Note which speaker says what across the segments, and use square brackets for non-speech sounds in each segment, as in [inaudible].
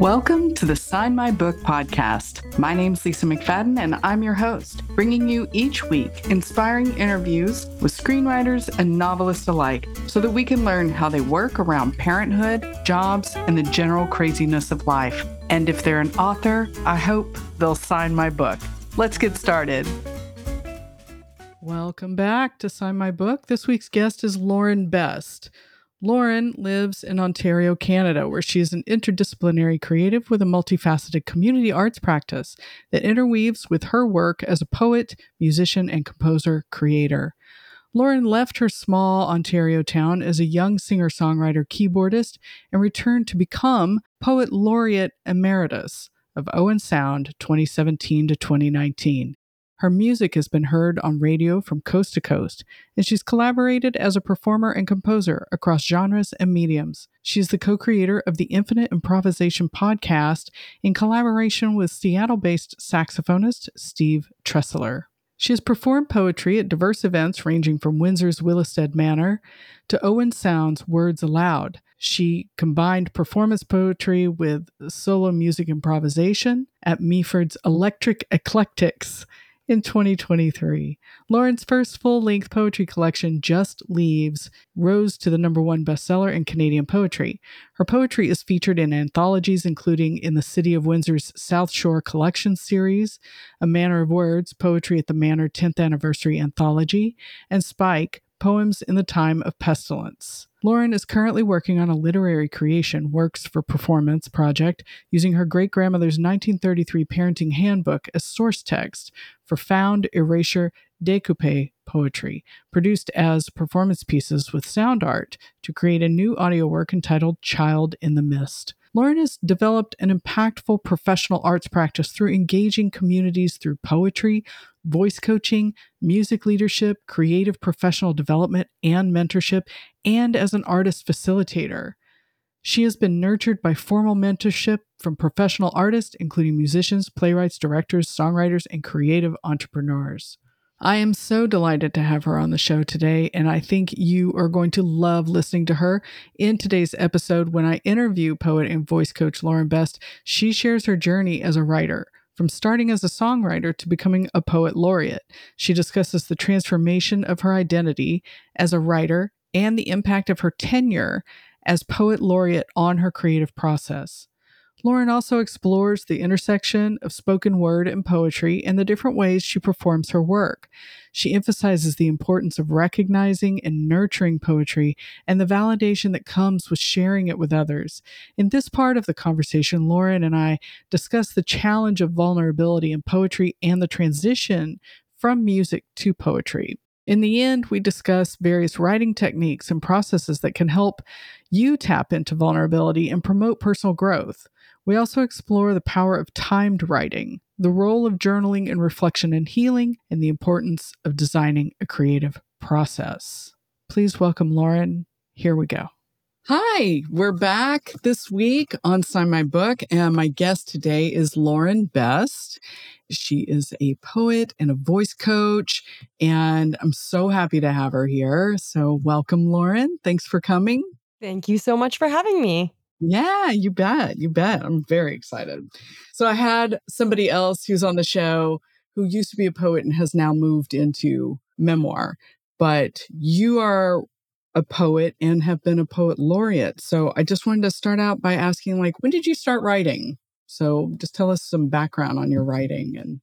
Speaker 1: Welcome to the Sign My Book podcast. My name's Lisa McFadden, and I'm your host, bringing you each week inspiring interviews with screenwriters and novelists alike so that we can learn how they work around parenthood, jobs, and the general craziness of life. And if they're an author, I hope they'll sign my book. Let's get started. Welcome back to Sign My Book. This week's guest is Lauren Best. Lauren lives in Ontario, Canada, where she is an interdisciplinary creative with a multifaceted community arts practice that interweaves with her work as a poet, musician, and composer creator. Lauren left her small Ontario town as a young singer songwriter keyboardist and returned to become Poet Laureate Emeritus of Owen Sound 2017 to 2019. Her music has been heard on radio from coast to coast, and she's collaborated as a performer and composer across genres and mediums. She's the co creator of the Infinite Improvisation podcast in collaboration with Seattle based saxophonist Steve Treseler. She has performed poetry at diverse events ranging from Windsor's Willistead Manor to Owen Sound's Words Aloud. She combined performance poetry with solo music improvisation at Meaford's Electric Eclectics in 2023. Lauren's first full length poetry collection, Just Leaves, rose to the number one bestseller in Canadian poetry. Her poetry is featured in anthologies, including in the City of Windsor's South Shore Collection series, A Manor of Words, Poetry at the Manor 10th Anniversary Anthology, and Spike, Poems in the Time of Pestilence. Lauren is currently working on a literary creation, Works for Performance project, using her great grandmother's 1933 parenting handbook as source text for found erasure decoupe poetry, produced as performance pieces with sound art to create a new audio work entitled Child in the Mist. Lauren has developed an impactful professional arts practice through engaging communities through poetry, voice coaching, music leadership, creative professional development, and mentorship, and as an artist facilitator. She has been nurtured by formal mentorship from professional artists, including musicians, playwrights, directors, songwriters, and creative entrepreneurs. I am so delighted to have her on the show today, and I think you are going to love listening to her. In today's episode, when I interview poet and voice coach Lauren Best, she shares her journey as a writer. From starting as a songwriter to becoming a poet laureate, she discusses the transformation of her identity as a writer and the impact of her tenure as poet laureate on her creative process. Lauren also explores the intersection of spoken word and poetry and the different ways she performs her work. She emphasizes the importance of recognizing and nurturing poetry and the validation that comes with sharing it with others. In this part of the conversation, Lauren and I discuss the challenge of vulnerability in poetry and the transition from music to poetry. In the end, we discuss various writing techniques and processes that can help you tap into vulnerability and promote personal growth. We also explore the power of timed writing, the role of journaling and reflection and healing, and the importance of designing a creative process. Please welcome Lauren. Here we go. Hi, we're back this week on Sign My Book, and my guest today is Lauren Best. She is a poet and a voice coach, and I'm so happy to have her here. So, welcome, Lauren. Thanks for coming.
Speaker 2: Thank you so much for having me.
Speaker 1: Yeah, you bet. You bet. I'm very excited. So I had somebody else who's on the show who used to be a poet and has now moved into memoir. But you are a poet and have been a poet laureate. So I just wanted to start out by asking like when did you start writing? So just tell us some background on your writing and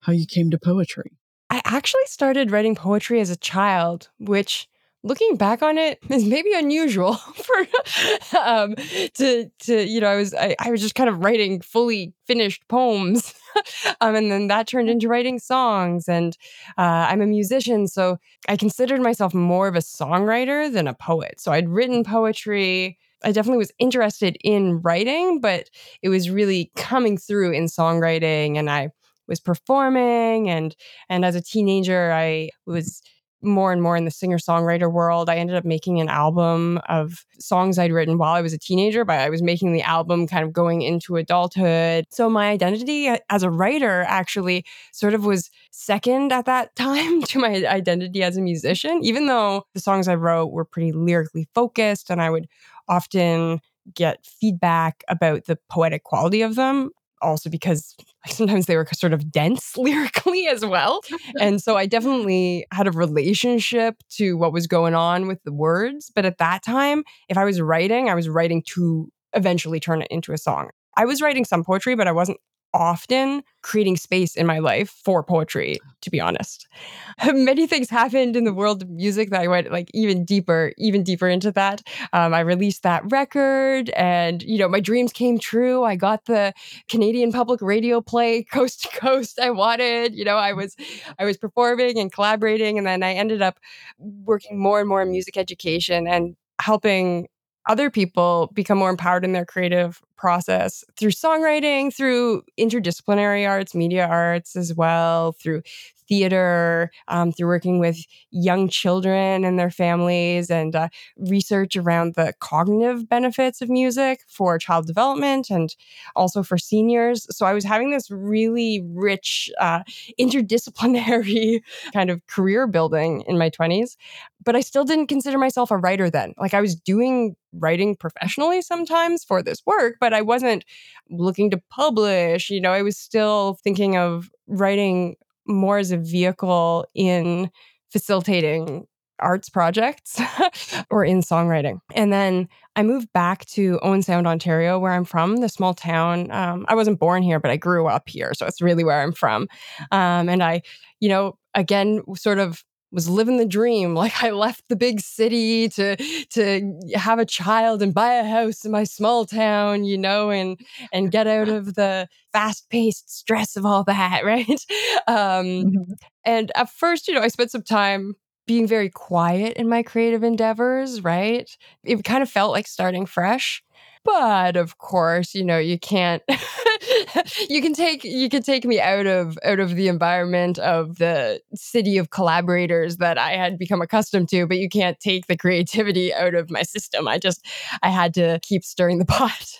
Speaker 1: how you came to poetry.
Speaker 2: I actually started writing poetry as a child, which looking back on it is maybe unusual [laughs] for um to to you know i was I, I was just kind of writing fully finished poems [laughs] um and then that turned into writing songs and uh, i'm a musician so i considered myself more of a songwriter than a poet. So i'd written poetry. I definitely was interested in writing, but it was really coming through in songwriting and I was performing and and as a teenager I was more and more in the singer songwriter world. I ended up making an album of songs I'd written while I was a teenager, but I was making the album kind of going into adulthood. So my identity as a writer actually sort of was second at that [laughs] time to my identity as a musician, even though the songs I wrote were pretty lyrically focused and I would often get feedback about the poetic quality of them also because sometimes they were sort of dense [laughs] lyrically as well. [laughs] and so I definitely had a relationship to what was going on with the words. But at that time, if I was writing, I was writing to eventually turn it into a song. I was writing some poetry, but I wasn't often creating space in my life for poetry, to be honest. [laughs] Many things happened in the world of music that I went like even deeper, even deeper into that. Um, I released that record and, you know, my dreams came true. I got the Canadian public radio play [laughs] coast to coast I wanted. You know, I was, I was performing and collaborating. And then I ended up working more and more in music education and helping other people become more empowered in their creative process through songwriting, through interdisciplinary arts, media arts as well, through theater, um, through working with young children and their families, and uh, research around the cognitive benefits of music for child development and also for seniors. So I was having this really rich uh, interdisciplinary [laughs] kind of career building in my 20s. But I still didn't consider myself a writer then. Like I was doing writing professionally sometimes for this work, but I wasn't looking to publish. You know, I was still thinking of writing more as a vehicle in facilitating arts projects [laughs] or in songwriting. And then I moved back to Owen Sound, Ontario, where I'm from, the small town. Um, I wasn't born here, but I grew up here. So it's really where I'm from. Um, and I, you know, again, sort of was living the dream. [laughs] Like I left the big city to to have a child and buy a house in my small town, you know, and and get out of the fast paced stress of all that, [laughs] right? Um, mm-hmm. And at first, you know, I spent some time being very quiet in my creative endeavors, right? It kind of felt like starting fresh. But of course, you know, you can't [laughs] you can take you can take me out of out of the environment of the city of collaborators that I had become accustomed to, but you can't take the creativity out of my system. I just I had to keep stirring the [laughs] pot.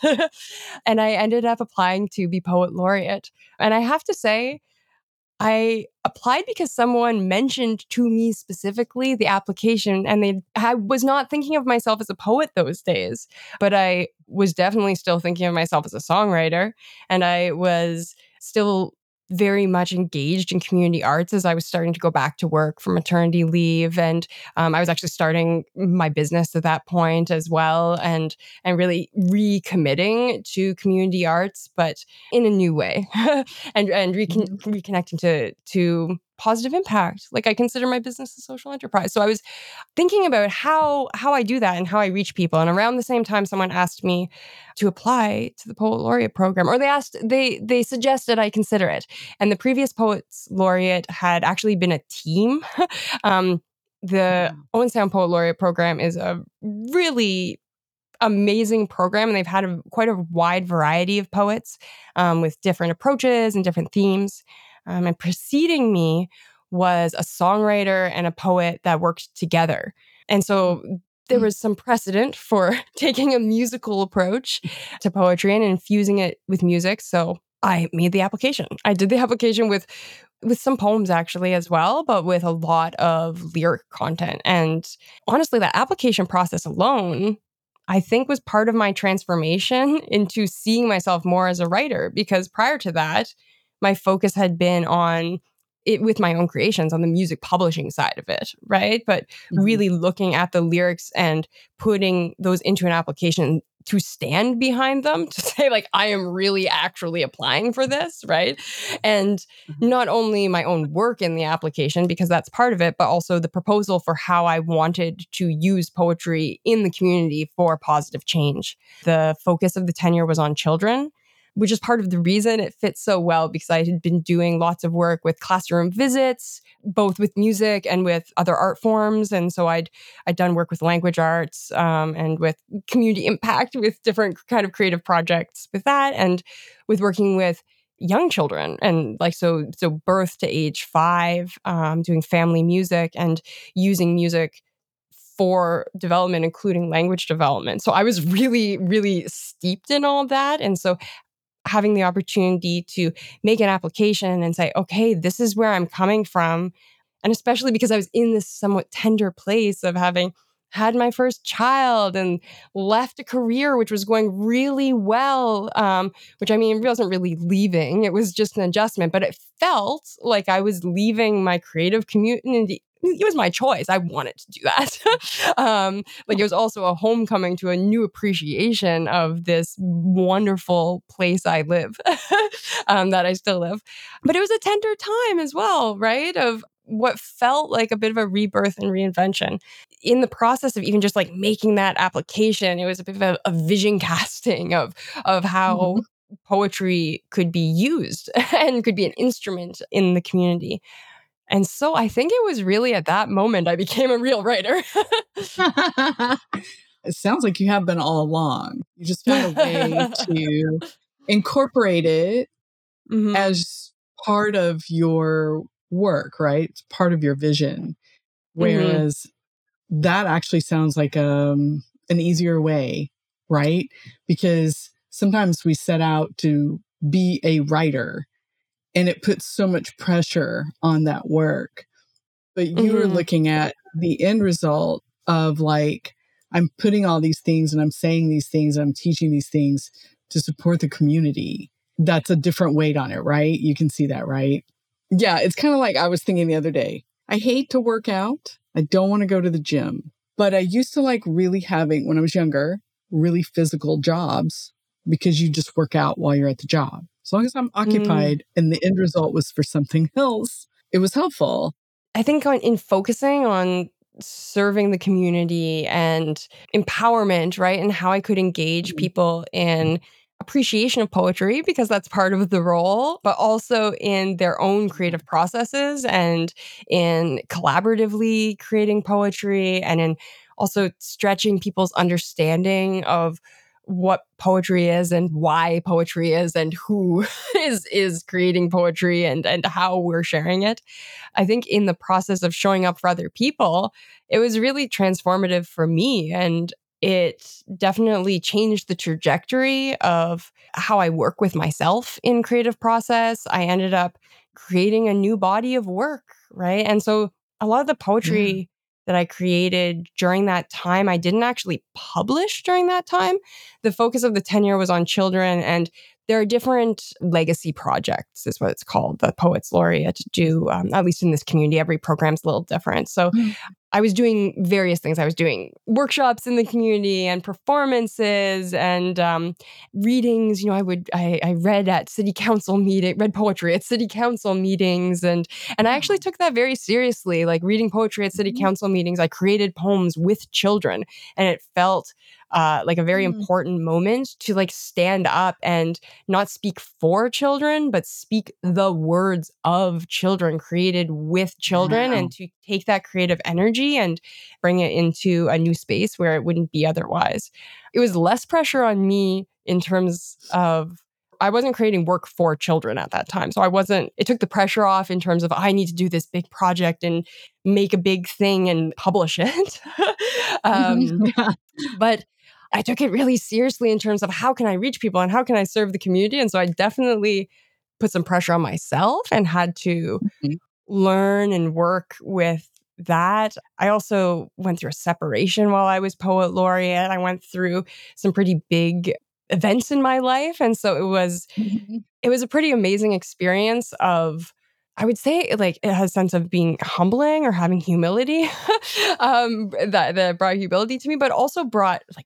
Speaker 2: and I ended up applying to be poet laureate. And I have to say, I applied because someone mentioned to me specifically the application and they I was not thinking of myself as a poet those days, but I was definitely still thinking of myself as a songwriter and I was still very much engaged in community arts as I was starting to go back to work for maternity leave, and um, I was actually starting my business at that point as well, and and really recommitting to community arts, but in a new way, [laughs] and and recon- mm-hmm. reconnecting to to positive impact like i consider my business a social enterprise. So i was thinking about how how i do that and how i reach people and around the same time someone asked me to apply to the poet laureate program or they asked they they suggested i consider it. And the previous poets laureate had actually been a team. [laughs] Um, the Owen Sound Poet Laureate program is a really amazing program and they've had a, quite a wide variety of poets um, with different approaches and different themes um, and preceding me was a songwriter and a poet that worked together. And so mm. there was some precedent for [laughs] taking a musical approach to poetry and infusing it with music. So I made the application. I did the [laughs] application with with some poems actually as well, but with a lot of lyric content. And honestly, that application process alone I think was part of my transformation [laughs] into seeing myself more as a writer because prior to that, my focus had been on it with my own creations on the music publishing side of it, right? But mm-hmm. really looking at the lyrics and putting those into an application to stand behind them [laughs] to say like I am really actually applying for this, right? And mm-hmm. not only my own work in the application because that's part of it, but also the proposal for how I wanted to use poetry in the community for positive change. The focus of the tenure was on children which is part of the reason it fits so well because I had been doing lots of work with classroom visits, both with music and with other art forms. And so I'd I'd done work with language arts um, and with community [laughs] impact with different kind of creative projects with that, and with working with young children and like so so birth to age five um, doing family music and using music for development, including language development. So I was really, really steeped in all that. And so having the opportunity to make an application and say, okay, this is where I'm coming from. And especially because I was in this somewhat tender place of having had my first child and left a career which was going really well. Um, which I mean, wasn't really leaving; it was just an adjustment. But it felt like I was leaving my creative community [laughs] it was my choice. I wanted to do that. [laughs] um, like it was also a homecoming to a new appreciation of this wonderful place I live, [laughs] um, that I still live. But it was a tender time as well, right? Of what felt like a bit of a rebirth and reinvention. In the process of even just like making that application, it was a bit of a, a vision casting of of how mm-hmm poetry could be used and could be an instrument in the community. And so I think it was really at that moment I became a real writer. [laughs]
Speaker 1: it sounds like you have been all along. You just found a way [laughs] to incorporate it mm-hmm. as part of your work, right? It's part of your vision. Mm-hmm. Whereas mm-hmm. that actually sounds like um, an easier way, right? Because sometimes we set out to be a writer and it puts so much pressure on that work. But you mm-hmm. looking at the end result of like, I'm putting all these things and I'm saying these things and I'm teaching these things to support the community. That's a different weight on it, right? You can see that, right? Yeah, it's kind of like I was thinking the other day. I hate to work out. I don't want to go to the gym, but I used to like really having, when I was younger, really physical jobs because you just work out while you're at the job. As long as I'm mm. occupied mm. and the end result was for something [laughs] else, it was helpful.
Speaker 2: I think on, in focusing on serving the community and empowerment, right? And how I could engage mm. people in appreciation of poetry because that's part of the role, but also in their own creative processes and in collaboratively creating poetry and in also stretching people's understanding of what poetry is and why poetry is and who [laughs] is is creating poetry and and how we're sharing it. I think in the process of showing up for other people it was really transformative for me and it definitely changed the trajectory of how i work with myself in creative process. I ended up creating a new body of work right? And so a lot of the poetry mm. That I created during that time. I didn't actually publish during that time. The focus of the tenure was on children, and there are different legacy projects, is what it's called. The Poets Laureate do, um, at least in this community, every program's a little different. So mm. I was doing various things. I was doing workshops in the community and performances and um, readings. You know, I would I, I, read at city council meeting, read poetry at city council meetings, and and I actually took that very seriously. Like reading poetry at city mm-hmm. council meetings, I created poems with children, and it felt uh, like a very mm. important moment to like stand up and not speak for children, but speak the words of children created with children wow. and to take that creative energy and bring it into a new space where it wouldn't be otherwise. It was less pressure on me in terms of I wasn't creating work for children at that time. So I wasn't, it took the pressure off in terms of I need to do this big project and make a big thing and publish it. [laughs] [laughs] um, But I took it really seriously in terms of how can I reach people and how can I serve the community. And so I definitely put some pressure on myself and had to mm-hmm. learn and work with that. I also went through a separation while I was poet laureate. I went through some pretty big events in my life and so it was mm-hmm. it was a pretty amazing experience of I would say like it has a sense of being humbling or having humility [laughs] um that that brought humility to me but also brought like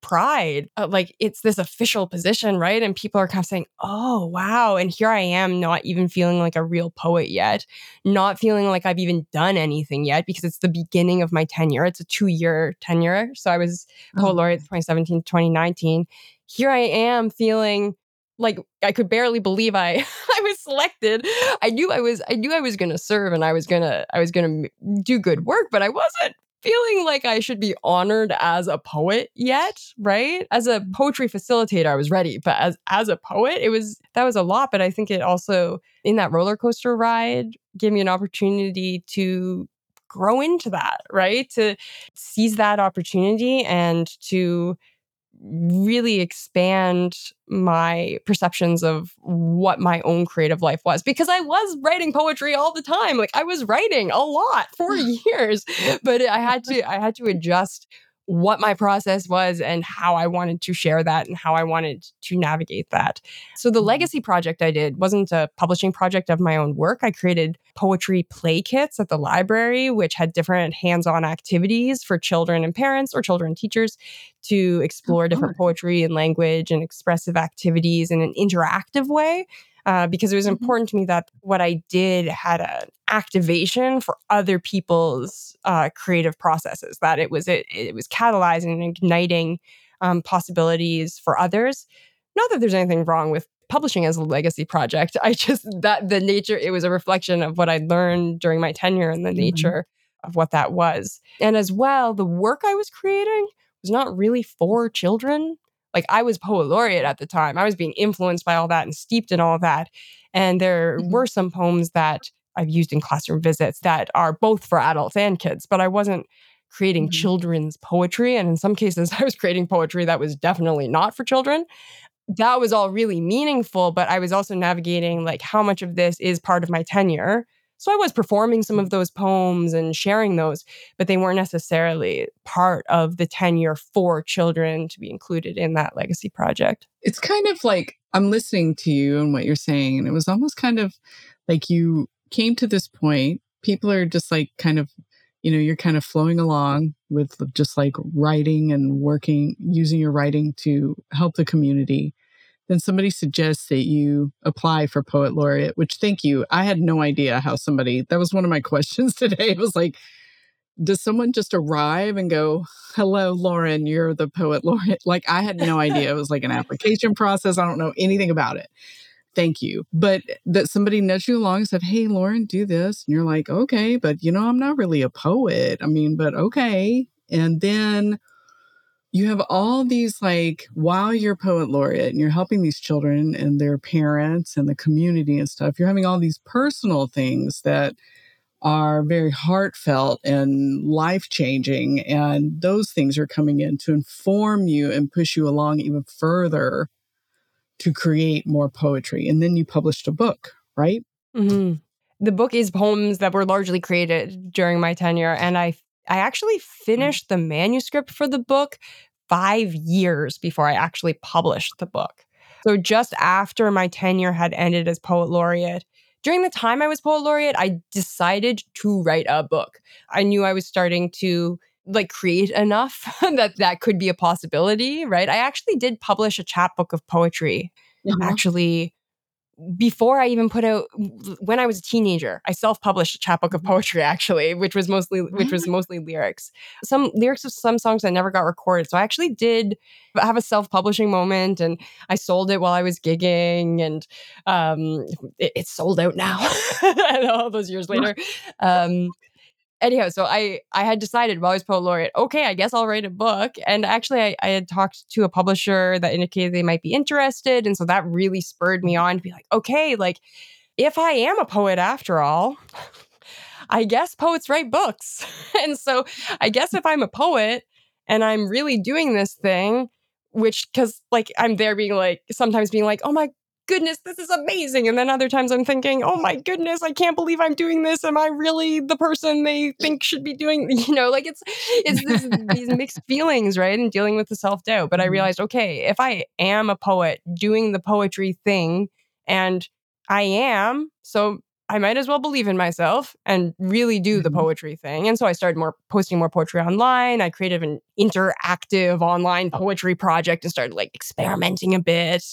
Speaker 2: pride. Uh, like it's this official position, right? And people are kind of saying, oh, wow. And here I am, not even feeling like a real poet yet, not feeling like I've even done anything yet because it's the beginning of my tenure. It's a two year tenure. So I was poet oh. laureate 2017 2019. Here I am feeling like I could barely believe I [laughs] I was selected. I knew I was I knew I was going to serve and I was going to I was going to do good work, but I wasn't feeling like I should be honored as a poet yet, right? As a mm. poetry facilitator, I was ready, but as as a poet, it was that was a lot. But I think it also in that roller coaster ride gave me an opportunity to grow into that, right? To seize that opportunity and to really expand my perceptions of what my own creative life was because I was writing poetry all the time. Like I was writing a lot for [laughs] years, but I had to I had to adjust what my process was and how I wanted to share that and how I wanted to navigate that. So the mm-hmm. legacy project I did wasn't a publishing project of my own work. I created poetry play kits at the library, which had different hands-on activities for children and parents or children and teachers to explore oh, different poetry and language and expressive activities in an interactive way uh, because it was mm-hmm. important to me that what I did had an activation for other people's uh, creative processes. That it was it, it was catalyzing and igniting um, possibilities for others. Not that there's anything wrong with publishing as a legacy project. I just that the nature it was a reflection of what I learned during my tenure and the mm-hmm. nature of what that was. And as well, the work I was creating was not really for children like I was poet laureate at the time. I was being influenced by all that and steeped in all that. And there mm-hmm. were some poems that I've used in classroom visits that are both for adults and kids, but I wasn't creating mm-hmm. children's poetry. And in some cases, [laughs] I was creating poetry that was definitely not for children. That was all really meaningful, but I was also navigating like how much of this is part of my tenure so I was performing some of those poems and sharing those, but they weren't necessarily part of the tenure for children to be included in that legacy project.
Speaker 1: It's kind of like I'm listening to you and what you're saying, and it was almost kind of like you came to this point. People are just like kind of, you know, you're kind of flowing along with just like writing and working, using your writing to help the community then somebody suggests that you apply for poet laureate which thank you i had no idea how somebody that was one of my [laughs] questions today it was like does someone just arrive and go hello lauren you're the poet laureate like i had no [laughs] idea it was like an application process i don't know anything about it. Thank you. But that somebody nudged you along and said hey lauren do this and you're like okay but you know i'm not really a poet i mean but okay and then you have all these like while you're poet laureate and you're helping these children and their parents and the community and stuff you're having all these personal things that are very heartfelt and life changing and those things are coming in to inform you and push you along even further to create more poetry and then you published a book right
Speaker 2: mm-hmm. the book is poems that were largely created during my tenure and i I actually mm. finished the manuscript for the book five years before I actually published the book. So just after my tenure had ended as poet laureate, during the time I was poet laureate, I decided to write a book. I knew I was starting to like create enough [laughs] that that could be a possibility, right? I actually did publish a chapbook of poetry. Mm-hmm. Actually, before I even put out when I was a teenager, I self-published a chapbook of mm-hmm. poetry actually, which was mostly which was mostly lyrics. Some lyrics of some songs that never got recorded. So I actually did have a self-publishing moment and I sold it while I was gigging and um, it, it's sold out now [laughs] all those years [laughs] later. Um, anyhow, so I I had decided while I was poet laureate, okay, I guess I'll write a book. And actually, I, I had talked to a publisher that indicated they might be interested, and so that really spurred me on to be like, okay, like if I am a poet after all. [laughs] I guess poets write books. [laughs] and so I guess if I'm a poet and I'm really doing this thing, which because like I'm there being like sometimes being like, oh my goodness, this is amazing. And then other times I'm thinking, oh my goodness, I can't believe I'm doing this. Am I really the person they think should be doing? [laughs] You know, like it's it's this, [laughs] these mixed feelings, right? And dealing with the self doubt. But I mm-hmm. realized, okay, if I am a poet doing the poetry thing, and I am, so I might as well believe in myself and really do the mm-hmm. poetry thing. And so I started more posting more poetry online. I created an interactive online poetry project and started like experimenting a bit.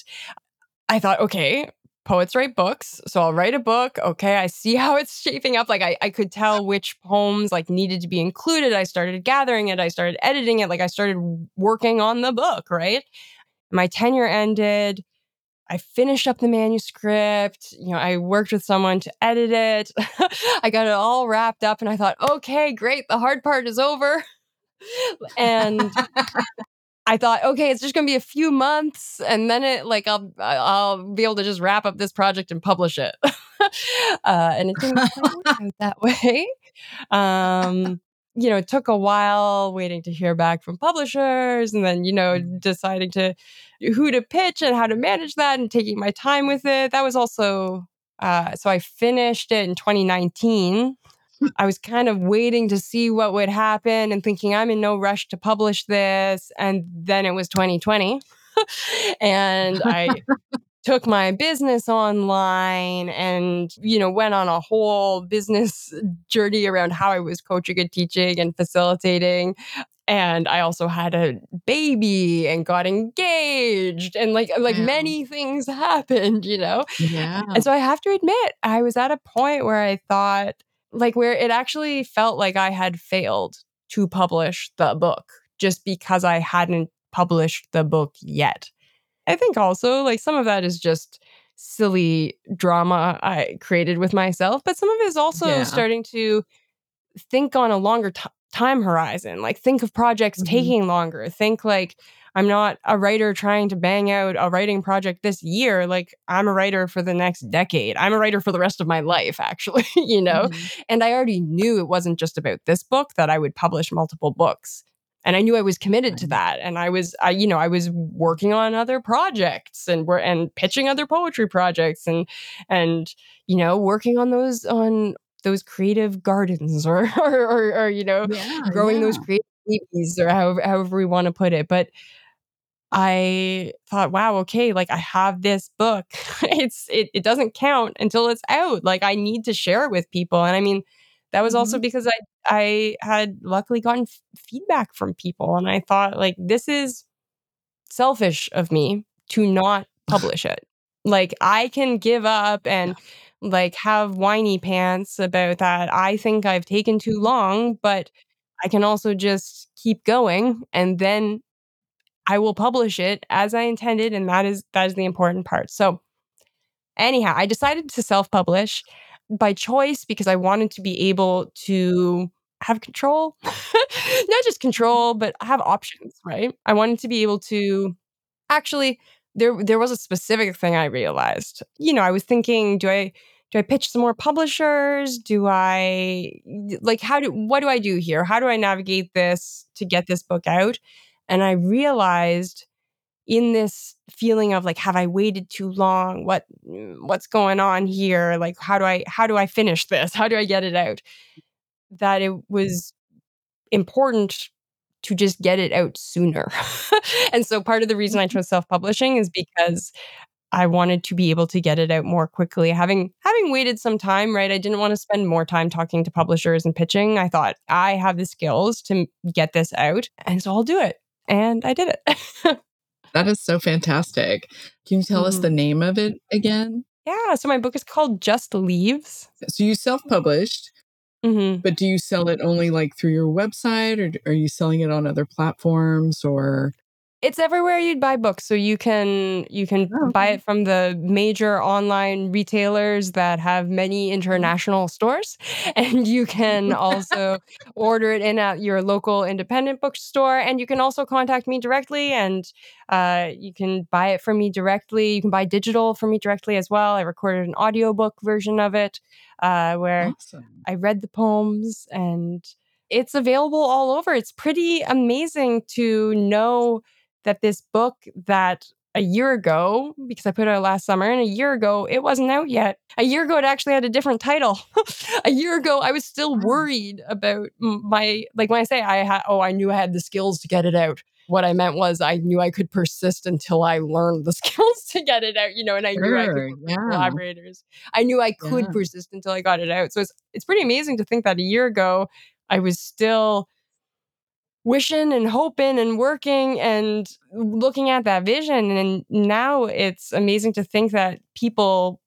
Speaker 2: I thought, okay, poets write books. So I'll write a book. Okay, I see [laughs] how it's shaping up. Like I, I could tell which poems like needed to be included. I started gathering it. I started editing it. Like I started working on the book, right? My tenure ended. I finished up the manuscript. You know, I worked with someone to edit it. [laughs] I got it all wrapped up and I thought, okay, great. The hard part is over. [laughs] and I thought, okay, it's just going to be a few months, and then it like I'll I'll be able to just wrap up this project and publish it. [laughs] uh, and it didn't work [laughs] out that way. Um, you know, it took a while waiting to hear back from publishers and then, you know,
Speaker 1: Mm.
Speaker 2: deciding to who to pitch and how to manage that and taking my time with it. That was also uh, so I finished it in 2019. I was kind of waiting to see what would happen and thinking I'm in no rush to publish this. And then it was 2020. [laughs] and I [laughs] took my business online and you know went on a whole business journey around how I was coaching and teaching and facilitating and I also had a baby and got engaged and like like many things [laughs] happened you know
Speaker 1: Yeah.
Speaker 2: and so I have to admit I was at a point where I thought like where it actually felt like I had failed to publish the book just because I hadn't published the book yet I think also like some of that is just silly drama I created with myself, but some of it is also
Speaker 1: Yeah.
Speaker 2: starting to think on a longer t- time horizon. Like think of projects
Speaker 1: Mhm.
Speaker 2: taking longer. Think like I'm not a writer trying to bang out a writing project this year. Like I'm a writer for the next decade. I'm a writer for the rest of my life, actually, [laughs] you know?
Speaker 1: Mhm.
Speaker 2: And I already knew it wasn't just about this book that I would publish multiple books. And I knew I was committed to that. And I was, I, you know, I was working on other projects and we're and pitching other poetry projects and and you know working on those on those creative gardens or [laughs] or or, or you know
Speaker 1: Yeah,
Speaker 2: growing those
Speaker 1: yeah.
Speaker 2: creative babies or however however we want to put it. But I thought, wow, okay, like I have this book. [laughs] it's it, it doesn't count until it's out. Like I need to share it with people. And I mean, that was also
Speaker 1: Mhm.
Speaker 2: because I I had luckily gotten f- feedback from people, and I thought like this is selfish of me to not publish it. Like I can give up and like have whiny pants about that. I think I've taken too long, but I can also just keep going and then I will publish it as I intended and that is that is the important part. So anyhow, I decided to self-publish by choice because I wanted to be able to have control. [laughs] Not just control, but have options, right? I wanted to be able to actually there there was a specific thing I realized. You know, I was thinking, do I do I pitch some more publishers? Do I like how do what do I do here? How do I navigate this to get this book out? And I realized in this feeling of like have I waited too long? What mm, what's going on here? Like how do I how do I finish this? [laughs] How do I get it out? That it was important to just get it out sooner. [laughs] and so part of the reason I mm-hmm. chose self-publishing is because I wanted to be able to get it out more quickly. Having having waited some time, right? I didn't want to spend more time talking to publishers and pitching. I thought I have the skills to get this out, and so I'll do it. And I did it. [laughs]
Speaker 1: That is so fantastic. Can you tell us
Speaker 2: Mhm.
Speaker 1: the name of it again?
Speaker 2: yeah, so my book is called Just Leaves.
Speaker 1: So you self-published,
Speaker 2: hmm
Speaker 1: but do you sell it only like through your website or are you selling it on other platforms or
Speaker 2: It's everywhere you'd buy books. So you can you can
Speaker 1: Oh,
Speaker 2: buy it from the major online retailers that have many international stores. [laughs] And you can also order it in at your local independent bookstore. And you can also contact me directly and uh, you can buy it from me directly. You can buy digital from me directly as well. I recorded an audiobook version of it uh, where
Speaker 1: awesome?
Speaker 2: I read the poems and it's available all over. It's pretty amazing to know that this book that a year ago, because I put it out last summer, and a year ago it wasn't out yet. A year ago it actually had a different title. [laughs] a year ago I was still worried about my like when I say I had oh I knew I had the skills to get it out. What I meant was I knew I could persist until I learned the [laughs] skills to get it out, you know, and I knew I could
Speaker 1: Sure, yeah.
Speaker 2: collaborators. I knew I could
Speaker 1: Yeah.
Speaker 2: persist until I got it out. So it's it's pretty amazing to think that a year ago I was still wishing and hoping and working and looking at that vision. And now it's amazing to think that people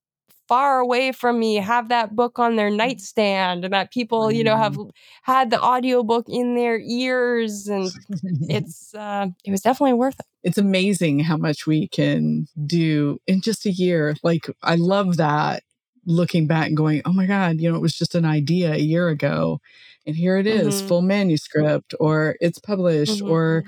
Speaker 2: far away from me have that book on their nightstand and that people you know have had the audiobook in their ears. And [laughs] it's uh it was definitely worth it.
Speaker 1: It's amazing how much we can do in just a year. Like, I love that looking back and going, oh my God, you know, it was just an idea a year ago. And here it is,
Speaker 2: Mhm.
Speaker 1: full manuscript, or it's published, or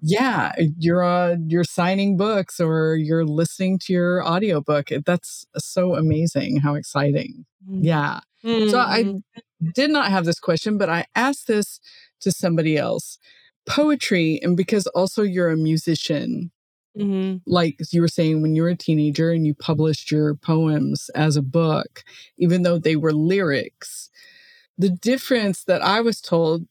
Speaker 1: yeah, you're uh, you're signing books or you're listening to your audiobook. It- That's so amazing. How exciting.
Speaker 2: Mhm.
Speaker 1: Yeah. So I
Speaker 2: Mhm.
Speaker 1: did not have this question, but I asked this to somebody else. Poetry, and because also you're a musician,
Speaker 2: Mm-hmm.
Speaker 1: like you were saying, when you were a teenager and you published your poems as a book, even though they were lyrics, the difference that I was told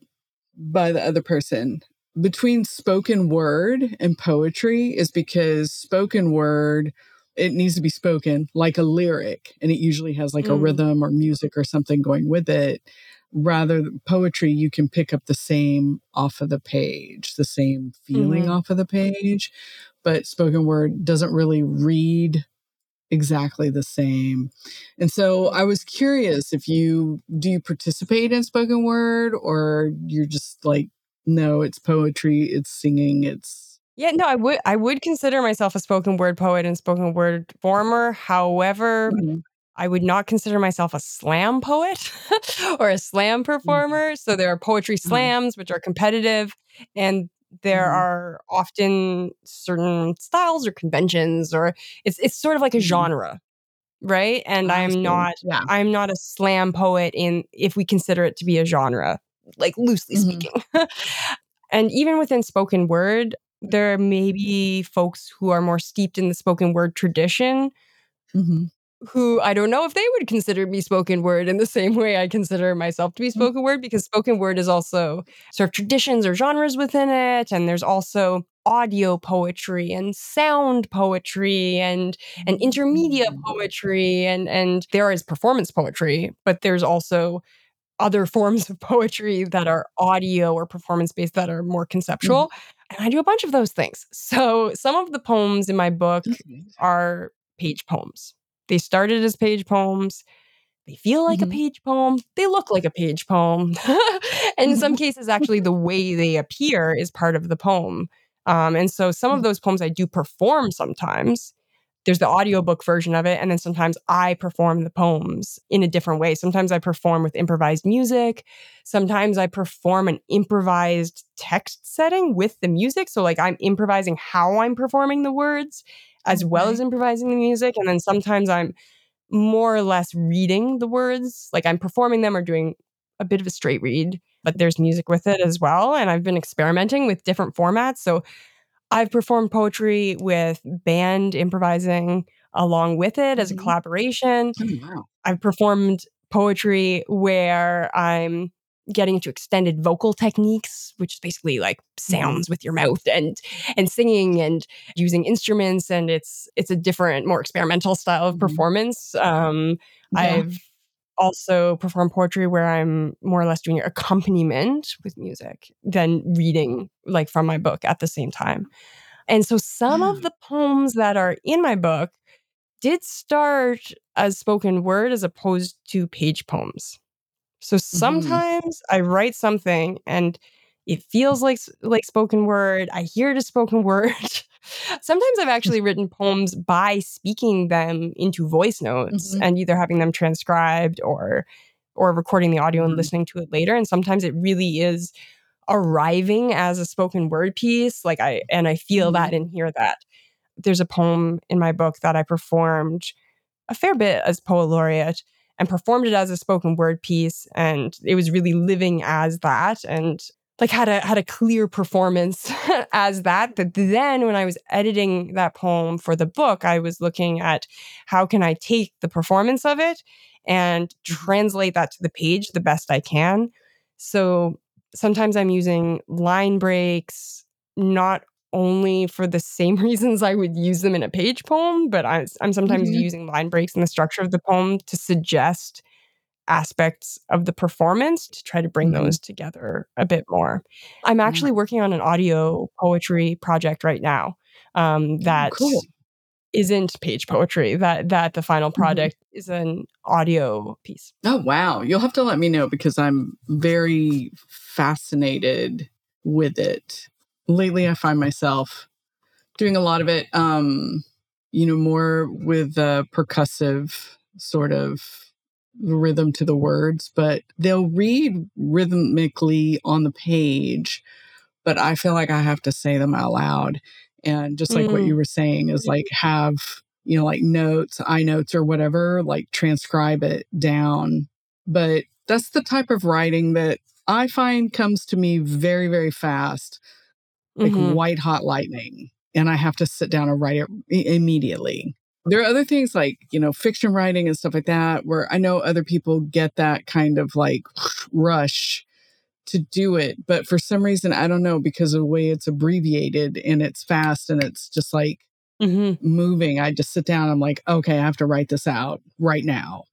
Speaker 1: by the other person between spoken word and poetry is because spoken word it needs to be spoken like a lyric and it usually has like a
Speaker 2: Mm.
Speaker 1: rhythm or music or something going with it rather poetry you can pick up the same off of the page the same feeling
Speaker 2: Mhm.
Speaker 1: off of the page but spoken word doesn't really read exactly the same and so i was curious if you do you participate in spoken word or you're just like no it's poetry it's singing it's
Speaker 2: Yeah, no, I would I would consider myself a spoken word poet and spoken word performer. However,
Speaker 1: Mhm.
Speaker 2: I would not consider myself a slam poet [laughs] or a slam performer. So there are poetry
Speaker 1: Uh-huh.
Speaker 2: slams, which are competitive, and there
Speaker 1: Mhm.
Speaker 2: are often certain styles or conventions, or it's it's sort of like a
Speaker 1: Mhm.
Speaker 2: genre, right? And
Speaker 1: I see.
Speaker 2: I'm not
Speaker 1: yeah
Speaker 2: I'm not a slam poet in if we consider it to be a genre, like loosely
Speaker 1: Mhm.
Speaker 2: speaking. [laughs] and even within spoken word, there may be folks who are more steeped in the spoken word tradition
Speaker 1: Mhm.
Speaker 2: Who I don't know if they would consider me spoken word in the same way I consider myself to be
Speaker 1: Mm-hmm.
Speaker 2: spoken word because spoken word is also sort of traditions or genres within it and there's also audio poetry and sound poetry and and intermedia
Speaker 1: Mm.
Speaker 2: poetry and and there is performance poetry but there's also other [laughs] forms of poetry that are audio or performance based that are more conceptual and I do a bunch of those things so some of the poems in my book
Speaker 1: nice.
Speaker 2: are page poems. They started as page poems. They feel like
Speaker 1: Mhm.
Speaker 2: a page poem. They look like a page poem. and [laughs] in some [laughs] cases, actually, the way they appear is part of the poem. Um, and so some of
Speaker 1: Mhm.
Speaker 2: those poems I do perform sometimes. There's the audiobook version of it. And then sometimes I perform the poems in a different way. Sometimes I perform with improvised music. Sometimes I perform an improvised text setting with the music. So, like, I'm improvising how I'm performing the words as well as improvising the music. And then sometimes I'm more or less reading the words, like I'm performing them or doing a bit of a straight read, but there's music with it as well. And I've been experimenting with different formats. So I've performed poetry with band improvising along with it as a
Speaker 1: Mhm.
Speaker 2: collaboration.
Speaker 1: Oh, wow.
Speaker 2: I've performed poetry where I'm getting into extended vocal techniques, which is basically like sounds with your mouth and and singing and using instruments, and it's it's a different, more experimental style of
Speaker 1: Mhm.
Speaker 2: performance. Um,
Speaker 1: Yeah.
Speaker 2: I've also performed poetry where I'm more or less doing accompaniment with music than reading like from my book at the same time. And so some of the poems that are in my book did start as spoken word as opposed to page poems. So sometimes I write something and it feels like like spoken word. I hear it as spoken [laughs] word. sometimes I've actually written poems by speaking them into voice notes
Speaker 1: Mhm.
Speaker 2: and either having them transcribed or or recording the audio and
Speaker 1: Mhm.
Speaker 2: listening to it later. And sometimes it really is arriving as a spoken word piece. Like I and I feel that and hear that. There's a poem in my book that I performed a fair bit as poet laureate and performed it as a spoken word piece and it was really living as that and like had a had a clear performance [laughs] as that but then when i was editing that poem for the book i was looking at how can i take the performance of it and
Speaker 1: Mhm.
Speaker 2: translate that to the page the best i can so sometimes i'm using line breaks not only for the same [laughs] reasons I would use them in a page poem, but I, am sometimes
Speaker 1: Mhm.
Speaker 2: using line breaks in the structure of the poem to suggest aspects of the performance to try to bring
Speaker 1: Mhm.
Speaker 2: those together a bit more. I'm
Speaker 1: Yeah.
Speaker 2: actually working on an audio poetry project right now um, that
Speaker 1: cool.
Speaker 2: not page poetry. That that the final
Speaker 1: Mm-hmm.
Speaker 2: project is an audio piece.
Speaker 1: Oh, wow. You'll have to let me know because I'm very fascinated with it. Lately, I find myself doing a lot of it, um, you know, more with a percussive sort of rhythm to the words, but they'll read rhythmically on the page, but I feel like I have to say them out loud. And just like what
Speaker 2: Mm.
Speaker 1: you were saying is like have, you know, like notes, I notes or whatever, like transcribe it down. But That's the type of writing that I find comes to me very, very fast, like
Speaker 2: Mhm.
Speaker 1: white hot lightning. And I have to sit down and write it immediately. There are other things like, you know, fiction writing and stuff like that, where I know other people get that kind of like [sniffs] rush to do it. But for some reason, I don't know, because of the way it's abbreviated and it's fast and it's just like
Speaker 2: Mhm.
Speaker 1: moving, I just sit down. I'm like, okay, I have to write this out right now